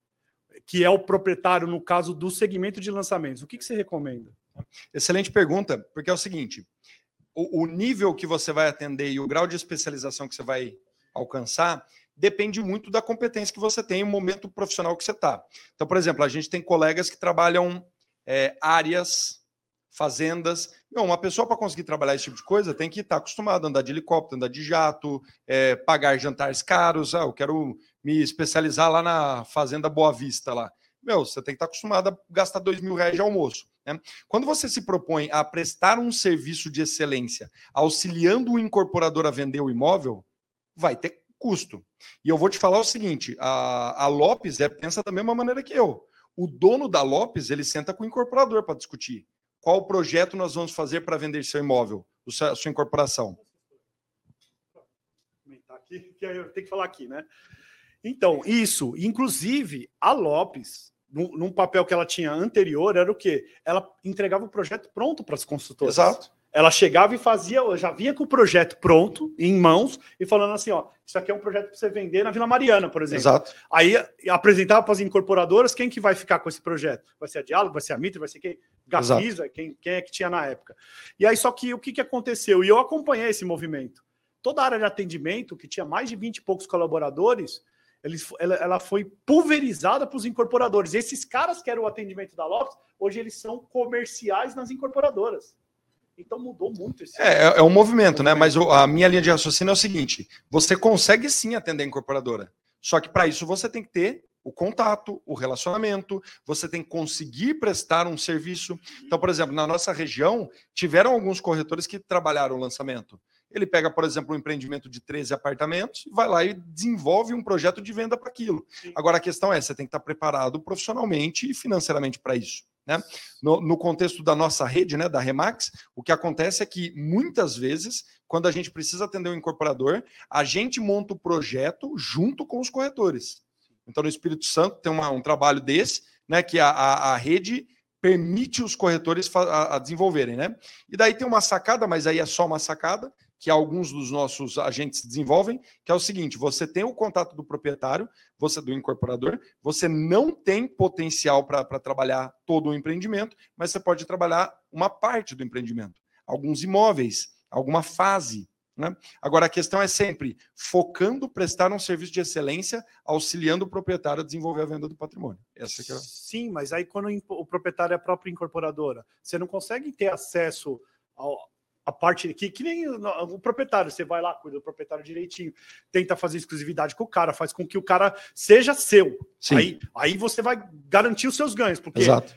que é o proprietário no caso do segmento de lançamentos, o que, que você recomenda? Excelente pergunta, porque é o seguinte: o, o nível que você vai atender e o grau de especialização que você vai alcançar depende muito da competência que você tem, o momento profissional que você está. Então, por exemplo, a gente tem colegas que trabalham é, áreas, fazendas. Não, uma pessoa para conseguir trabalhar esse tipo de coisa tem que estar tá acostumada a andar de helicóptero, andar de jato, é, pagar jantares caros. Ah, eu quero me especializar lá na Fazenda Boa Vista lá. Meu, você tem que estar tá acostumado a gastar dois mil reais de almoço. Né? Quando você se propõe a prestar um serviço de excelência, auxiliando o incorporador a vender o imóvel, vai ter custo. E eu vou te falar o seguinte: a, a Lopes é, pensa da mesma maneira que eu. O dono da Lopes ele senta com o incorporador para discutir qual projeto nós vamos fazer para vender seu imóvel, a sua incorporação. Aqui, eu tenho que falar aqui, né? Então, isso, inclusive, a Lopes, num, num papel que ela tinha anterior, era o quê? Ela entregava o projeto pronto para as consultoras. Exato. Ela chegava e fazia, já vinha com o projeto pronto, em mãos, e falando assim: ó, isso aqui é um projeto para você vender na Vila Mariana, por exemplo. Exato. Aí apresentava para as incorporadoras quem que vai ficar com esse projeto. Vai ser a Diálogo, vai ser a Mitre, vai ser quem? Gafisa, quem, quem é que tinha na época. E aí, só que o que, que aconteceu? E eu acompanhei esse movimento. Toda a área de atendimento, que tinha mais de 20 e poucos colaboradores, eles, ela, ela foi pulverizada para os incorporadores. Esses caras que eram o atendimento da Lopes, hoje eles são comerciais nas incorporadoras. Então mudou muito esse. É, é, é um movimento, né? Mas a minha linha de raciocínio é o seguinte: você consegue sim atender a incorporadora. Só que para isso você tem que ter o contato, o relacionamento, você tem que conseguir prestar um serviço. Então, por exemplo, na nossa região, tiveram alguns corretores que trabalharam o lançamento. Ele pega, por exemplo, um empreendimento de 13 apartamentos, vai lá e desenvolve um projeto de venda para aquilo. Agora, a questão é: você tem que estar preparado profissionalmente e financeiramente para isso. Né? No, no, contexto da nossa rede, né, da Remax, o que acontece é que muitas vezes, quando a gente precisa atender um incorporador, a gente monta o projeto junto com os corretores. Então, no Espírito Santo tem uma, um trabalho desse, né, que a, a, a rede permite os corretores a, a desenvolverem, né? E daí tem uma sacada, mas aí é só uma sacada, que alguns dos nossos agentes desenvolvem, que é o seguinte: você tem o contato do proprietário, você do incorporador, você não tem potencial para trabalhar todo o empreendimento, mas você pode trabalhar uma parte do empreendimento, alguns imóveis, alguma fase. Né? Agora, a questão é sempre focando prestar um serviço de excelência, auxiliando o proprietário a desenvolver a venda do patrimônio. Essa é. Sim, mas aí quando o proprietário é a própria incorporadora, você não consegue ter acesso ao, a parte que, que nem o, o, proprietário, você vai lá, cuida do proprietário direitinho, tenta fazer exclusividade com o cara, faz com que o cara seja seu. Aí, aí você vai garantir os seus ganhos, porque Exato.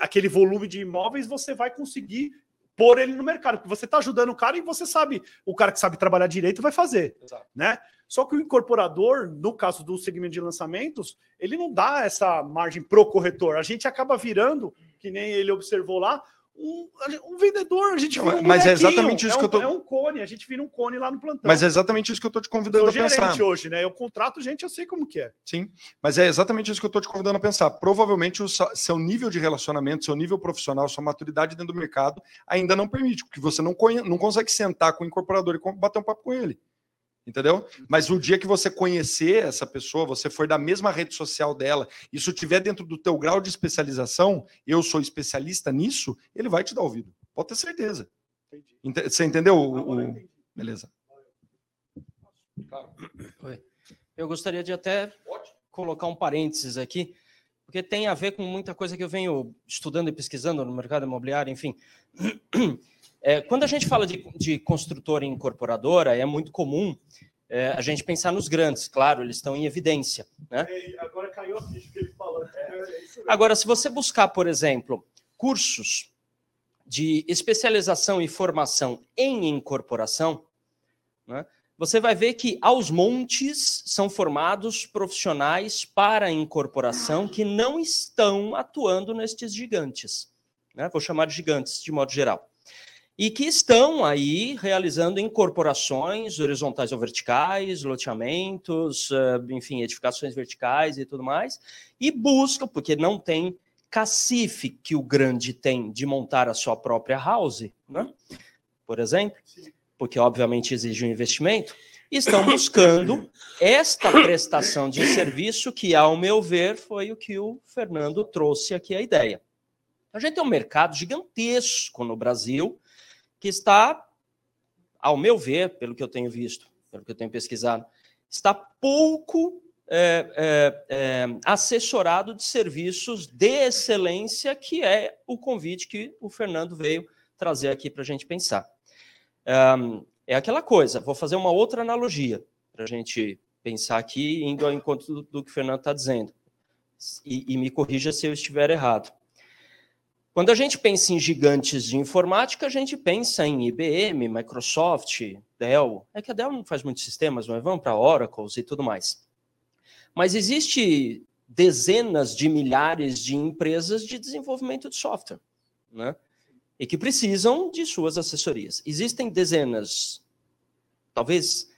aquele volume de imóveis você vai conseguir pôr ele no mercado, porque você está ajudando o cara e você sabe, o cara que sabe trabalhar direito vai fazer, Exato. né? Só que o incorporador, no caso do segmento de lançamentos, ele não dá essa margem pro corretor. A gente acaba virando, que nem ele observou lá, um, um, vendedor, a gente vira um Mas é exatamente isso é um, que eu tô. É um cone, a gente vira um cone lá no plantão. Mas é exatamente isso que eu tô te convidando a pensar. hoje, né? Eu contrato gente, eu sei como que é. Sim, mas é exatamente isso que eu tô te convidando a pensar. Provavelmente o seu nível de relacionamento, seu nível profissional, sua maturidade dentro do mercado ainda não permite, porque você não, conhe... não consegue sentar com o incorporador e bater um papo com ele entendeu? Mas o dia que você conhecer essa pessoa, você for da mesma rede social dela, isso tiver dentro do teu grau de especialização, eu sou especialista nisso, ele vai te dar ouvido. Pode ter certeza. Entendi. Você entendeu? O, o... Beleza. Eu gostaria de até colocar um parênteses aqui, porque tem a ver com muita coisa que eu venho estudando e pesquisando no mercado imobiliário, enfim. É, quando a gente fala de, de construtora e incorporadora, é muito comum é, a gente pensar nos grandes, claro, eles estão em evidência. Né? É, agora caiu a ficha que ele falou. É, agora, se você buscar, por exemplo, cursos de especialização e formação em incorporação, né, você vai ver que aos montes são formados profissionais para a incorporação que não estão atuando nestes gigantes. Né? Vou chamar de gigantes de modo geral. E que estão aí realizando incorporações horizontais ou verticais, loteamentos, eh, enfim, edificações verticais e tudo mais, e buscam, porque não tem cacife que o grande tem de montar a sua própria house, né? por exemplo. Porque obviamente exige um investimento, estão buscando esta prestação de serviço que, ao meu ver, foi o que o Fernando trouxe aqui a ideia. A gente tem um mercado gigantesco no Brasil que está, ao meu ver, pelo que eu tenho visto, pelo que eu tenho pesquisado, está pouco é, é, é, assessorado de serviços de excelência, que é o convite que o Fernando veio trazer aqui para a gente pensar. É aquela coisa, vou fazer uma outra analogia para a gente pensar aqui, indo ao encontro do, do que o Fernando está dizendo. E, e me corrija se eu estiver errado. Quando a gente pensa em gigantes de informática, a gente pensa em IBM, Microsoft, Dell. É que a Dell não faz muitos sistemas, mas vamos para Oracle e tudo mais. Mas existe dezenas de milhares de empresas de desenvolvimento de software, né? e que precisam de suas assessorias. Existem dezenas, talvez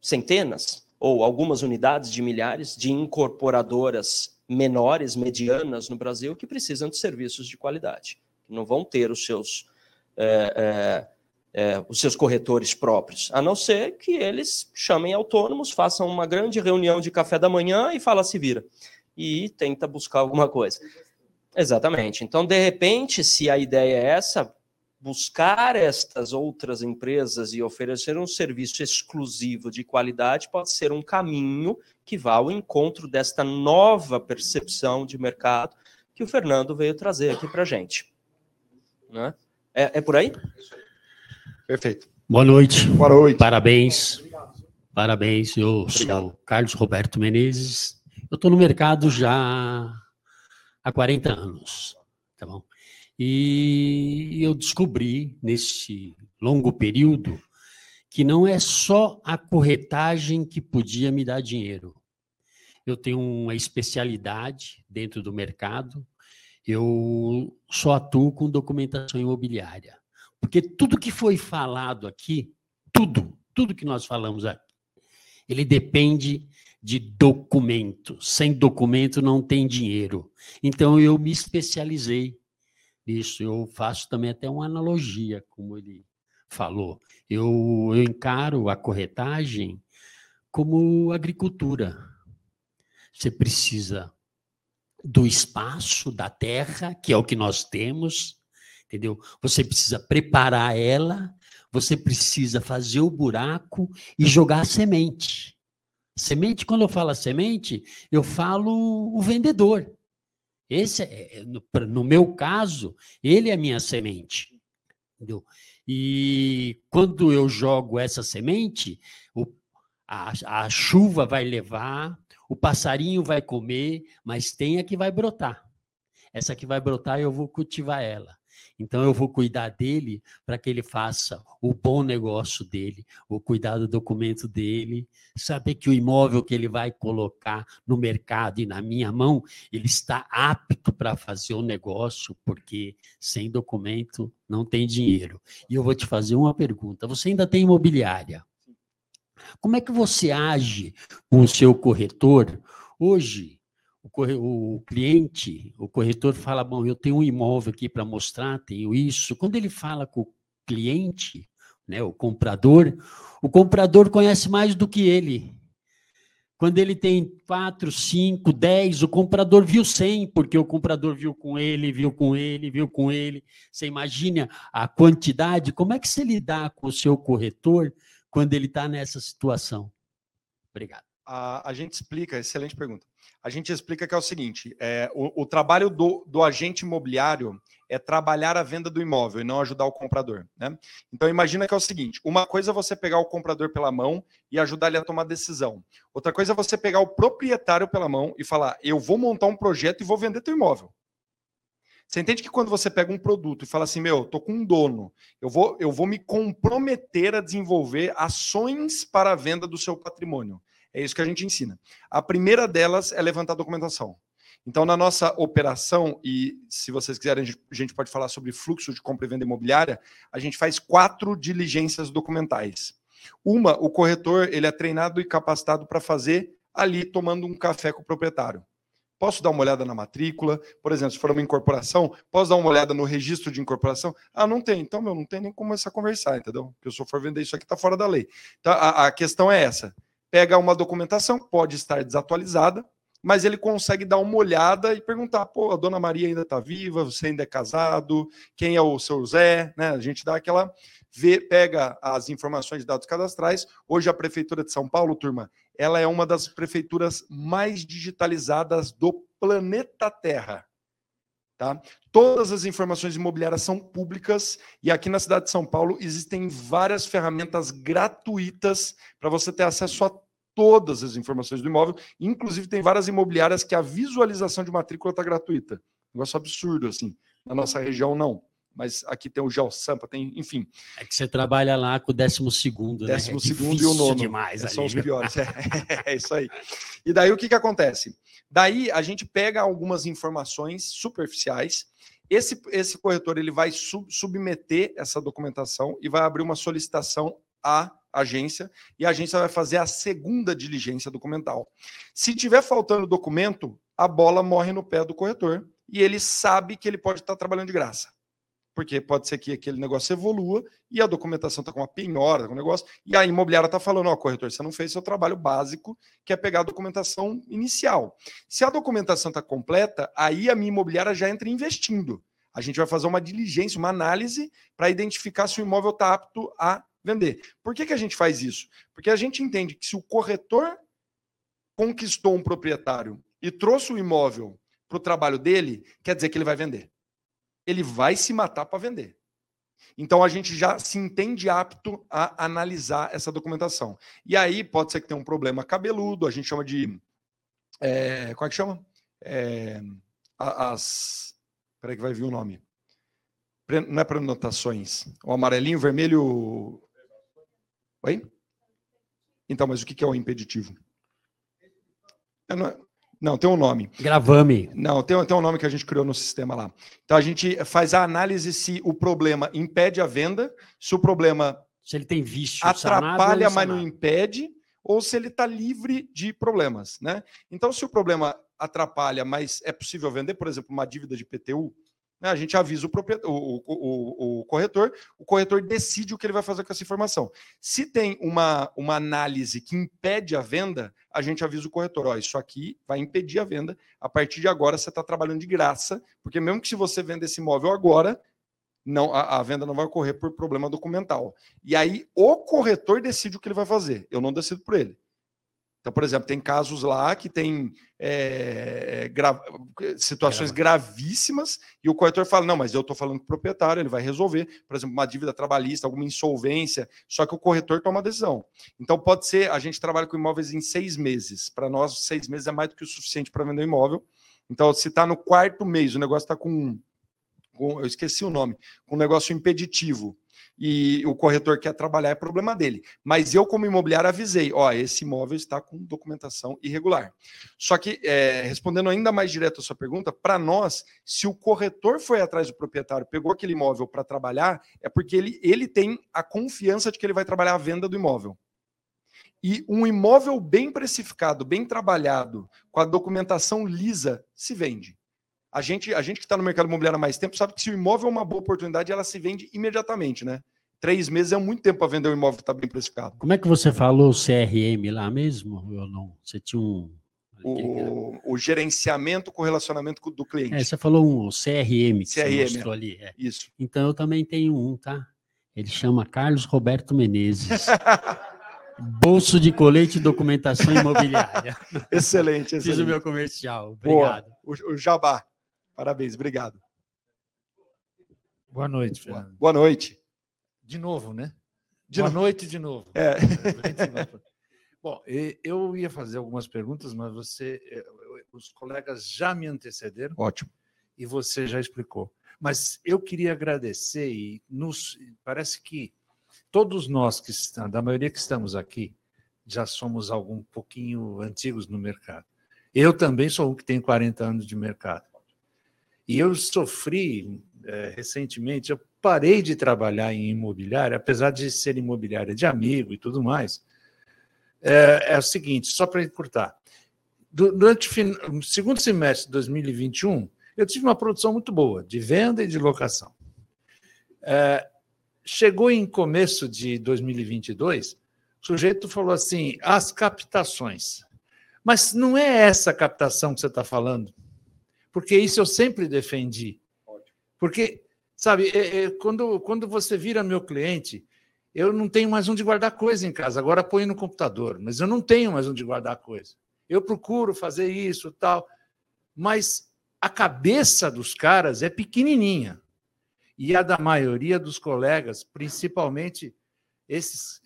centenas, ou algumas unidades de milhares de incorporadoras menores, medianas no Brasil, que precisam de serviços de qualidade, não vão ter os seus, é, é, é, os seus corretores próprios, a não ser que eles chamem autônomos, façam uma grande reunião de café da manhã e fala se vira, e tenta buscar alguma coisa. Exatamente. Então, de repente, se a ideia é essa, buscar estas outras empresas e oferecer um serviço exclusivo de qualidade pode ser um caminho que vá ao encontro desta nova percepção de mercado que o Fernando veio trazer aqui para a gente. Né? É, é por aí? Perfeito. Boa noite. Boa noite. Parabéns. Parabéns. Eu Obrigado. sou Carlos Roberto Menezes. Eu estou no mercado já há 40 anos, tá bom? E eu descobri nesse longo período que não é só a corretagem que podia me dar dinheiro. Eu tenho uma especialidade dentro do mercado, eu só atuo com documentação imobiliária. Porque tudo que foi falado aqui, tudo, tudo que nós falamos aqui, ele depende de documento. Sem documento não tem dinheiro. Então eu me especializei nisso. Eu faço também até uma analogia, como ele falou. Eu, eu encaro a corretagem como agricultura. Você precisa do espaço, da terra, que é o que nós temos, entendeu? Você precisa preparar ela, você precisa fazer o buraco e jogar a semente. Semente, quando eu falo semente, eu falo o vendedor. Esse é, é no, no meu caso, ele é a minha semente. Entendeu? E quando eu jogo essa semente, o, a, a chuva vai levar, o passarinho vai comer, mas tem a que vai brotar. Essa que vai brotar, eu vou cultivar ela. Então eu vou cuidar dele para que ele faça o bom negócio dele, vou cuidar do documento dele, saber que o imóvel que ele vai colocar no mercado e na minha mão, ele está apto para fazer o negócio, porque sem documento não tem dinheiro. E eu vou te fazer uma pergunta: você ainda tem imobiliária? Como é que você age com o seu corretor hoje? O, cliente, o corretor fala: Bom, eu tenho um imóvel aqui para mostrar, tenho isso. Quando ele fala com o cliente, né, o comprador, o comprador conhece mais do que ele. Quando ele tem quatro, cinco, dez, o comprador viu cem, porque o comprador viu com ele, viu com ele, viu com ele. Você imagina a quantidade? Como é que você lidar com o seu corretor quando ele está nessa situação? Obrigado. A, a gente explica, excelente pergunta a gente explica que é o seguinte: é, o, o, trabalho do, do, agente imobiliário é trabalhar a venda do imóvel e não ajudar o comprador. Né? Então imagina que é o seguinte: uma coisa é você pegar o comprador pela mão e ajudar ele a tomar decisão. Outra coisa é você pegar o proprietário pela mão e falar: eu vou montar um projeto e vou vender teu imóvel. Você entende que quando você pega um produto e fala assim, meu, tô com um dono, eu vou, eu vou me comprometer a desenvolver ações para a venda do seu patrimônio. É isso que a gente ensina. A primeira delas é levantar documentação. Então, na nossa operação, e se vocês quiserem, a gente pode falar sobre fluxo de compra e venda imobiliária, a gente faz quatro diligências documentais. Uma, o corretor ele é treinado e capacitado para fazer ali tomando um café com o proprietário. Posso dar uma olhada na matrícula? Por exemplo, se for uma incorporação, posso dar uma olhada no registro de incorporação? Ah, não tem. Então, meu, não tem nem como começar a conversar, entendeu? Porque se eu for vender isso aqui, está fora da lei. Então, a, a questão é essa. Pega uma documentação, pode estar desatualizada, mas ele consegue dar uma olhada e perguntar: pô, a dona Maria ainda está viva, você ainda é casado, quem é o seu Zé? Né? A gente dá aquela. Vê, pega as informações de dados cadastrais. Hoje, a Prefeitura de São Paulo, turma, ela é uma das prefeituras mais digitalizadas do planeta Terra. Tá? Todas as informações imobiliárias são públicas e aqui na cidade de São Paulo existem várias ferramentas gratuitas para você ter acesso a todas as informações do imóvel. Inclusive, tem várias imobiliárias que a visualização de matrícula está gratuita. Negócio absurdo, assim. Na nossa região, não mas aqui tem o GeoSampa, tem, enfim. É que você trabalha lá com o décimo segundo, décimo né? Décimo segundo e o nono. demais é, São os piores, é, é, isso aí. E daí o que, que acontece? Daí a gente pega algumas informações superficiais, esse, esse corretor ele vai sub, submeter essa documentação e vai abrir uma solicitação à agência e a agência vai fazer a segunda diligência documental. Se tiver faltando documento, a bola morre no pé do corretor e ele sabe que ele pode estar trabalhando de graça porque pode ser que aquele negócio evolua e a documentação está com uma penhora, com um negócio, e a imobiliária está falando, ó, oh, corretor, você não fez seu trabalho básico, que é pegar a documentação inicial. Se a documentação está completa, aí a minha imobiliária já entra investindo. A gente vai fazer uma diligência, uma análise para identificar se o imóvel está apto a vender. Por que, que a gente faz isso? Porque a gente entende que se o corretor conquistou um proprietário e trouxe o imóvel para o trabalho dele, quer dizer que ele vai vender ele vai se matar para vender. Então a gente já se entende apto a analisar essa documentação. E aí pode ser que tenha um problema cabeludo, a gente chama de. É, como é que chama? É, as. Peraí que vai vir o nome. Não é prenotações. O amarelinho, o vermelho. Oi? Então, mas o que é o impeditivo? Não é, não, tem um nome. Gravame. Não, tem, tem um nome que a gente criou no sistema lá. Então a gente faz a análise se o problema impede a venda, se o problema. Se ele tem vício. Atrapalha, mas não impede, ou se ele está livre de problemas. Né? Então, se o problema atrapalha, mas é possível vender, por exemplo, uma dívida de PTU? A gente avisa o, o, o, o, corretor, o corretor decide o que ele vai fazer com essa informação. Se tem uma, uma análise que impede a venda, a gente avisa o corretor: ó, isso aqui vai impedir a venda. A partir de agora você está trabalhando de graça, porque mesmo que se você venda esse imóvel agora, não, a, a, venda não vai ocorrer por problema documental. E aí o corretor decide o que ele vai fazer. Eu não decido por ele. Então, por exemplo, tem casos lá que tem é, gra situações gravíssimas e o corretor fala: não, mas eu estou falando com o proprietário, ele vai resolver, por exemplo, uma dívida trabalhista, alguma insolvência, só que o corretor toma a decisão. Então, pode ser, a gente trabalha com imóveis em seis meses. Para nós, seis meses é mais do que o suficiente para vender um imóvel. Então, se está no quarto mês, o negócio está com, com. Eu esqueci o nome, com um negócio impeditivo e o corretor quer trabalhar, é problema dele. Mas eu, como imobiliário, avisei: ó, esse imóvel está com documentação irregular. Só que, é, respondendo ainda mais direto a sua pergunta, para nós, se o corretor foi atrás do proprietário, pegou aquele imóvel para trabalhar, é porque ele, ele tem a confiança de que ele vai trabalhar a venda do imóvel. E um imóvel bem precificado, bem trabalhado, com a documentação lisa, se vende. A gente, a gente que está no mercado imobiliário há mais tempo sabe que se o imóvel é uma boa oportunidade, ela se vende imediatamente, né? Três meses é muito tempo para vender um imóvel que está bem precificado. Como é que você falou CRM lá mesmo? Ou não? Você tinha um. O, o gerenciamento com relacionamento do cliente. É, você falou um CRM que CRM, você mostrou ali. É. Isso. Então eu também tenho um, tá? Ele chama Carlos Roberto Menezes. Bolso de colete e documentação imobiliária. excelente, excelente. Fiz o meu comercial. Obrigado. Boa. O, o Jabá. Parabéns, obrigado. Boa noite, Fernando. Boa noite. De novo, né? De Boa novo. noite de novo. É. Bom, eu ia fazer algumas perguntas, mas você, os colegas já me antecederam. Ótimo. e você já explicou. Mas eu queria agradecer e nos parece que todos nós que estamos, da maioria que estamos aqui, já somos algum pouquinho antigos no mercado. Eu também sou um que tem 40 anos de mercado. E eu sofri é, recentemente, eu parei de trabalhar em imobiliária, apesar de ser imobiliária de amigo e tudo mais. É, é o seguinte, só para encurtar. Durante o segundo semestre de 2021, eu tive uma produção muito boa de venda e de locação. É, chegou em começo de 2022, o sujeito falou assim: as captações. Mas não é essa captação que você está falando, porque isso eu sempre defendi. Porque, sabe, é, é, quando, quando você vira meu cliente, eu não tenho mais onde guardar coisa em casa. Agora põe no computador, mas eu não tenho mais onde guardar coisa. Eu procuro fazer isso, tal, mas a cabeça dos caras é pequenininha. E a da maioria dos colegas, principalmente esses,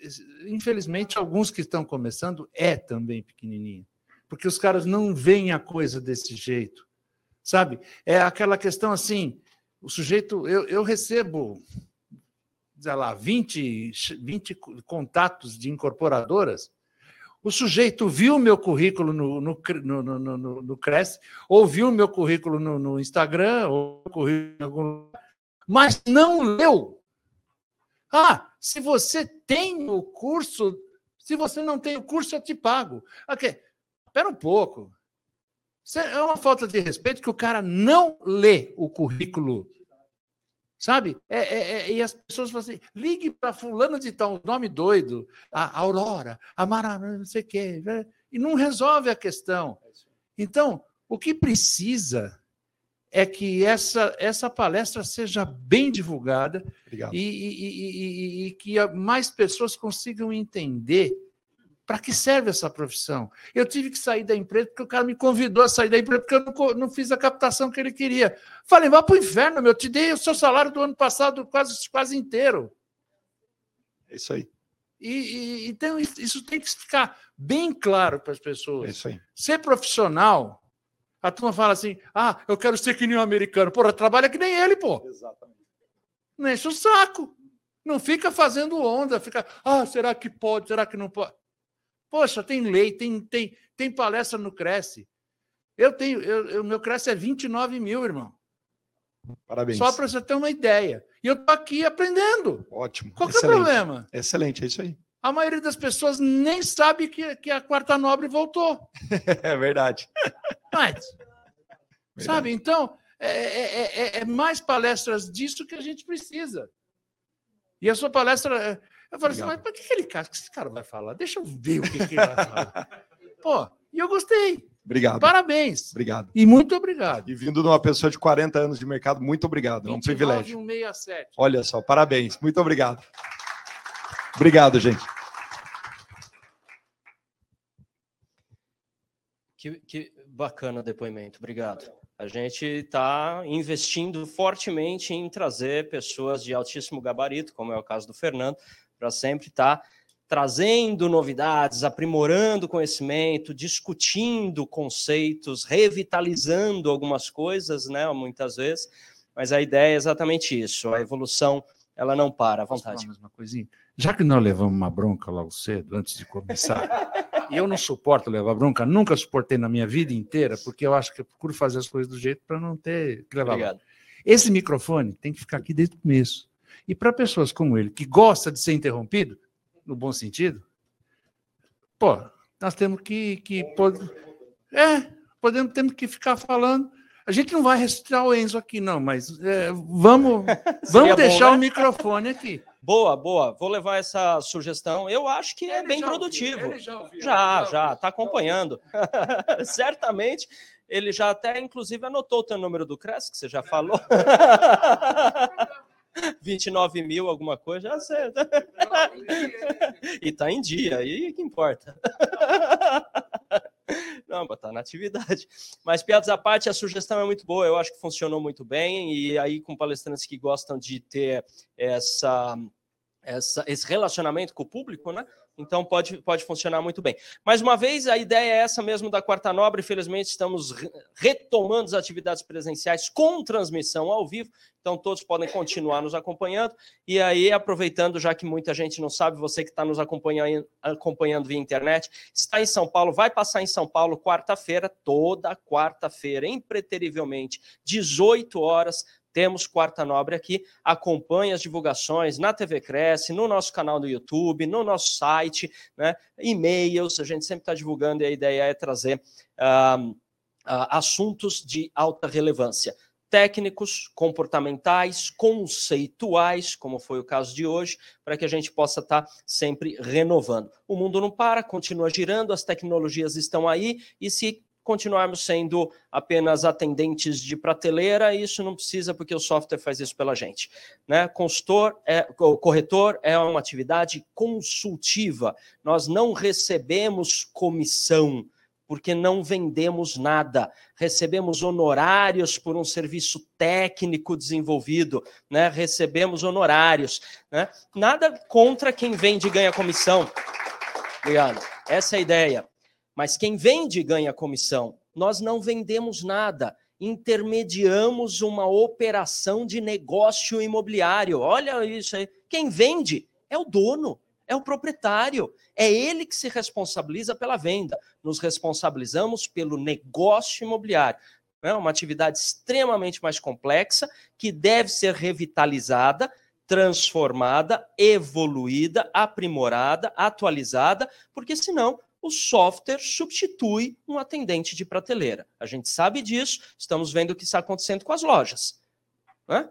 infelizmente, alguns que estão começando, é também pequenininha. Porque os caras não veem a coisa desse jeito. Sabe? É aquela questão assim: o sujeito, eu, eu recebo, sei lá, 20, 20 contatos de incorporadoras. O sujeito viu meu currículo no, no, no, no, no, no Cresce, ou viu meu currículo no, no Instagram, ou currículo mas não leu. Ah, se você tem o curso, se você não tem o curso, eu te pago. Ok, espera um pouco. É uma falta de respeito que o cara não lê o currículo. Sabe? É, é, é, e as pessoas falam assim: ligue para fulano de tal, nome doido, a Aurora, a Mara, não sei o quê, né? e não resolve a questão. Então, o que precisa é que essa, essa palestra seja bem divulgada e, e, e, e, que mais pessoas consigam entender para que serve essa profissão. Eu tive que sair da empresa porque o cara me convidou a sair da empresa porque eu não, não fiz a captação que ele queria. Falei, vá para o inferno, meu, eu te dei o seu salário do ano passado quase, quase inteiro. É isso aí. E, então, isso tem que ficar bem claro para as pessoas. É isso aí. Ser profissional a turma fala assim: ah, eu quero ser que nem um americano. Porra, trabalha que nem ele, pô. Exatamente. Não enche o saco. Não fica fazendo onda, fica, ah, será que pode, será que não pode? Poxa, tem lei, tem, tem, tem palestra no Cresce. Eu tenho, o meu Cresce é 29 mil, irmão. Parabéns. Só para você ter uma ideia. E eu tô aqui aprendendo. Ótimo. Qual é o problema? Excelente, é isso aí. A maioria das pessoas nem sabe que, que a quarta nobre voltou. é verdade. Mas, sabe, então, é, é, é, é, mais palestras disso que a gente precisa. E a sua palestra. Eu falei assim, mas para que aquele cara, que esse cara vai falar? Deixa eu ver o que, que ele vai falar. Pô, e eu gostei. Obrigado. Parabéns. Obrigado. E muito obrigado. E vindo de uma pessoa de 40 anos de mercado, muito obrigado. É um privilégio. 167. Olha só, parabéns. Muito obrigado. Obrigado, gente. Que, que bacana o depoimento, obrigado. A gente está investindo fortemente em trazer pessoas de altíssimo gabarito, como é o caso do Fernando, para sempre estar tá trazendo novidades, aprimorando conhecimento, discutindo conceitos, revitalizando algumas coisas, né, muitas vezes. Mas a ideia é exatamente isso, a evolução ela não para, à vontade. Uma coisinha? Já que nós levamos uma bronca logo cedo, antes de começar, e eu não suporto levar bronca, nunca suportei na minha vida inteira, porque eu acho que eu procuro fazer as coisas do jeito para não ter que levar Obrigado. Esse microfone tem que ficar aqui desde o começo. E para pessoas como ele, que gosta de ser interrompido, no bom sentido, pô, nós temos que. que é, podemos, temos que ficar falando. A gente não vai ressuscitar o Enzo aqui, não, mas é, vamos, vamos deixar bom, né? o microfone aqui. Boa, boa. Vou levar essa sugestão. Eu acho que é ele bem produtivo. Ouviu, já, ouviu, já, já, está acompanhando. Certamente. Ele já até, inclusive, anotou o teu número do CRES, que você já falou. 29 mil, alguma coisa, já sei. e tá em dia, aí que importa. Não, tá na atividade. Mas, piadas à parte, a sugestão é muito boa, eu acho que funcionou muito bem, e aí com palestrantes que gostam de ter essa, essa esse relacionamento com o público, né? Então pode, pode funcionar muito bem. Mais uma vez, a ideia é essa mesmo da Quarta Nobre. Infelizmente, estamos retomando as atividades presenciais com transmissão ao vivo. Então, todos podem continuar nos acompanhando. E aí, aproveitando, já que muita gente não sabe, você que está nos acompanhando, acompanhando via internet, está em São Paulo, vai passar em São Paulo quarta-feira, toda quarta-feira, impreterivelmente, 18 horas. Temos Quarta Nobre aqui. Acompanhe as divulgações na TV Cresce, no nosso canal do YouTube, no nosso site, né? e-mails. A gente sempre está divulgando e a ideia é trazer uh, uh, assuntos de alta relevância técnicos, comportamentais, conceituais, como foi o caso de hoje, para que a gente possa estar tá sempre renovando. O mundo não para, continua girando, as tecnologias estão aí, e se continuarmos sendo apenas atendentes de prateleira, isso não precisa, porque o software faz isso pela gente. Né? Consultor, é, corretor é uma atividade consultiva, nós não recebemos comissão porque não vendemos nada. Recebemos honorários por um serviço técnico desenvolvido, né? Recebemos honorários, né? Nada contra quem vende e ganha comissão. Obrigado. Essa é a ideia. Mas quem vende ganha comissão. Nós não vendemos nada intermediamos uma operação de negócio imobiliário. Olha isso aí. Quem vende é o dono, é o proprietário. É ele que se responsabiliza pela venda. Nos responsabilizamos pelo negócio imobiliário. É uma atividade extremamente mais complexa que deve ser revitalizada, transformada, evoluída, aprimorada, atualizada, porque senão o software substitui um atendente de prateleira. A gente sabe disso, estamos vendo o que está acontecendo com as lojas. Né?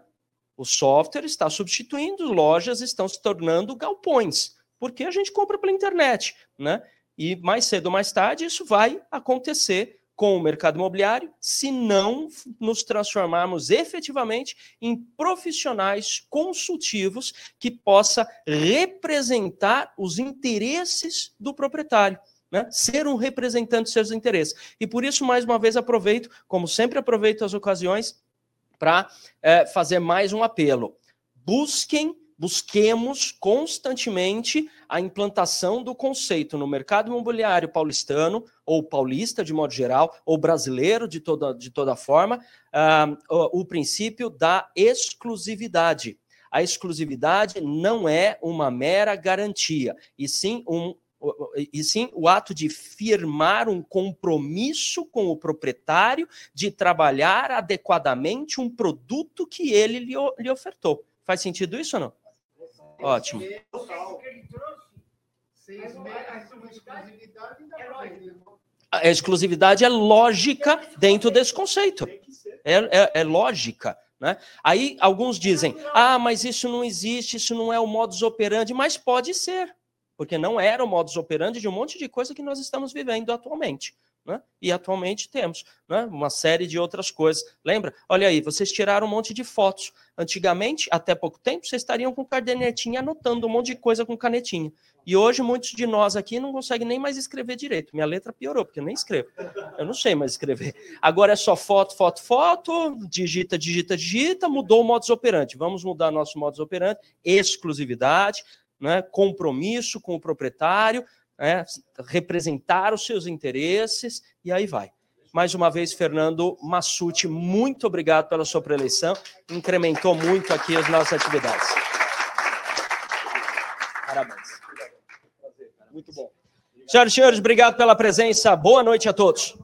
O software está substituindo, lojas estão se tornando galpões porque a gente compra pela internet, né? E mais cedo ou mais tarde isso vai acontecer com o mercado imobiliário, se não nos transformarmos efetivamente em profissionais consultivos que possa representar os interesses do proprietário. Né? Ser um representante dos seus interesses. E por isso, mais uma vez, aproveito, como sempre aproveito as ocasiões, para é, fazer mais um apelo. Busquem busquemos constantemente a implantação do conceito no mercado imobiliário paulistano, ou paulista de modo geral, ou brasileiro de toda, de toda forma, uh, o, o princípio da exclusividade. A exclusividade não é uma mera garantia, e sim um, e sim o ato de firmar um compromisso com o proprietário de trabalhar adequadamente um produto que ele lhe, lhe ofertou. Faz sentido isso ou não? Ótimo. A exclusividade é lógica dentro desse conceito. É, é, é lógica. Né? Aí alguns dizem: ah, mas isso não existe, isso não é o modus operandi, mas pode ser, porque não era o modus operandi de um monte de coisa que nós estamos vivendo atualmente. Né? E atualmente temos né? uma série de outras coisas. Lembra? Olha aí, vocês tiraram um monte de fotos. Antigamente, até pouco tempo, vocês estariam com cadernetinha anotando um monte de coisa com canetinha. E hoje, muitos de nós aqui não conseguem nem mais escrever direito. Minha letra piorou, porque eu nem escrevo. Eu não sei mais escrever. Agora é só foto, foto, foto, digita, digita, digita, mudou o modus operandi. Vamos mudar nosso modus operandi, exclusividade, né? compromisso com o proprietário, né, representar os seus interesses, e aí vai. Mais uma vez, Fernando Massuti, muito obrigado pela sua preeleição, incrementou muito aqui as nossas atividades. Parabéns. Muito bom. Senhoras e senhores, obrigado pela presença. Boa noite a todos.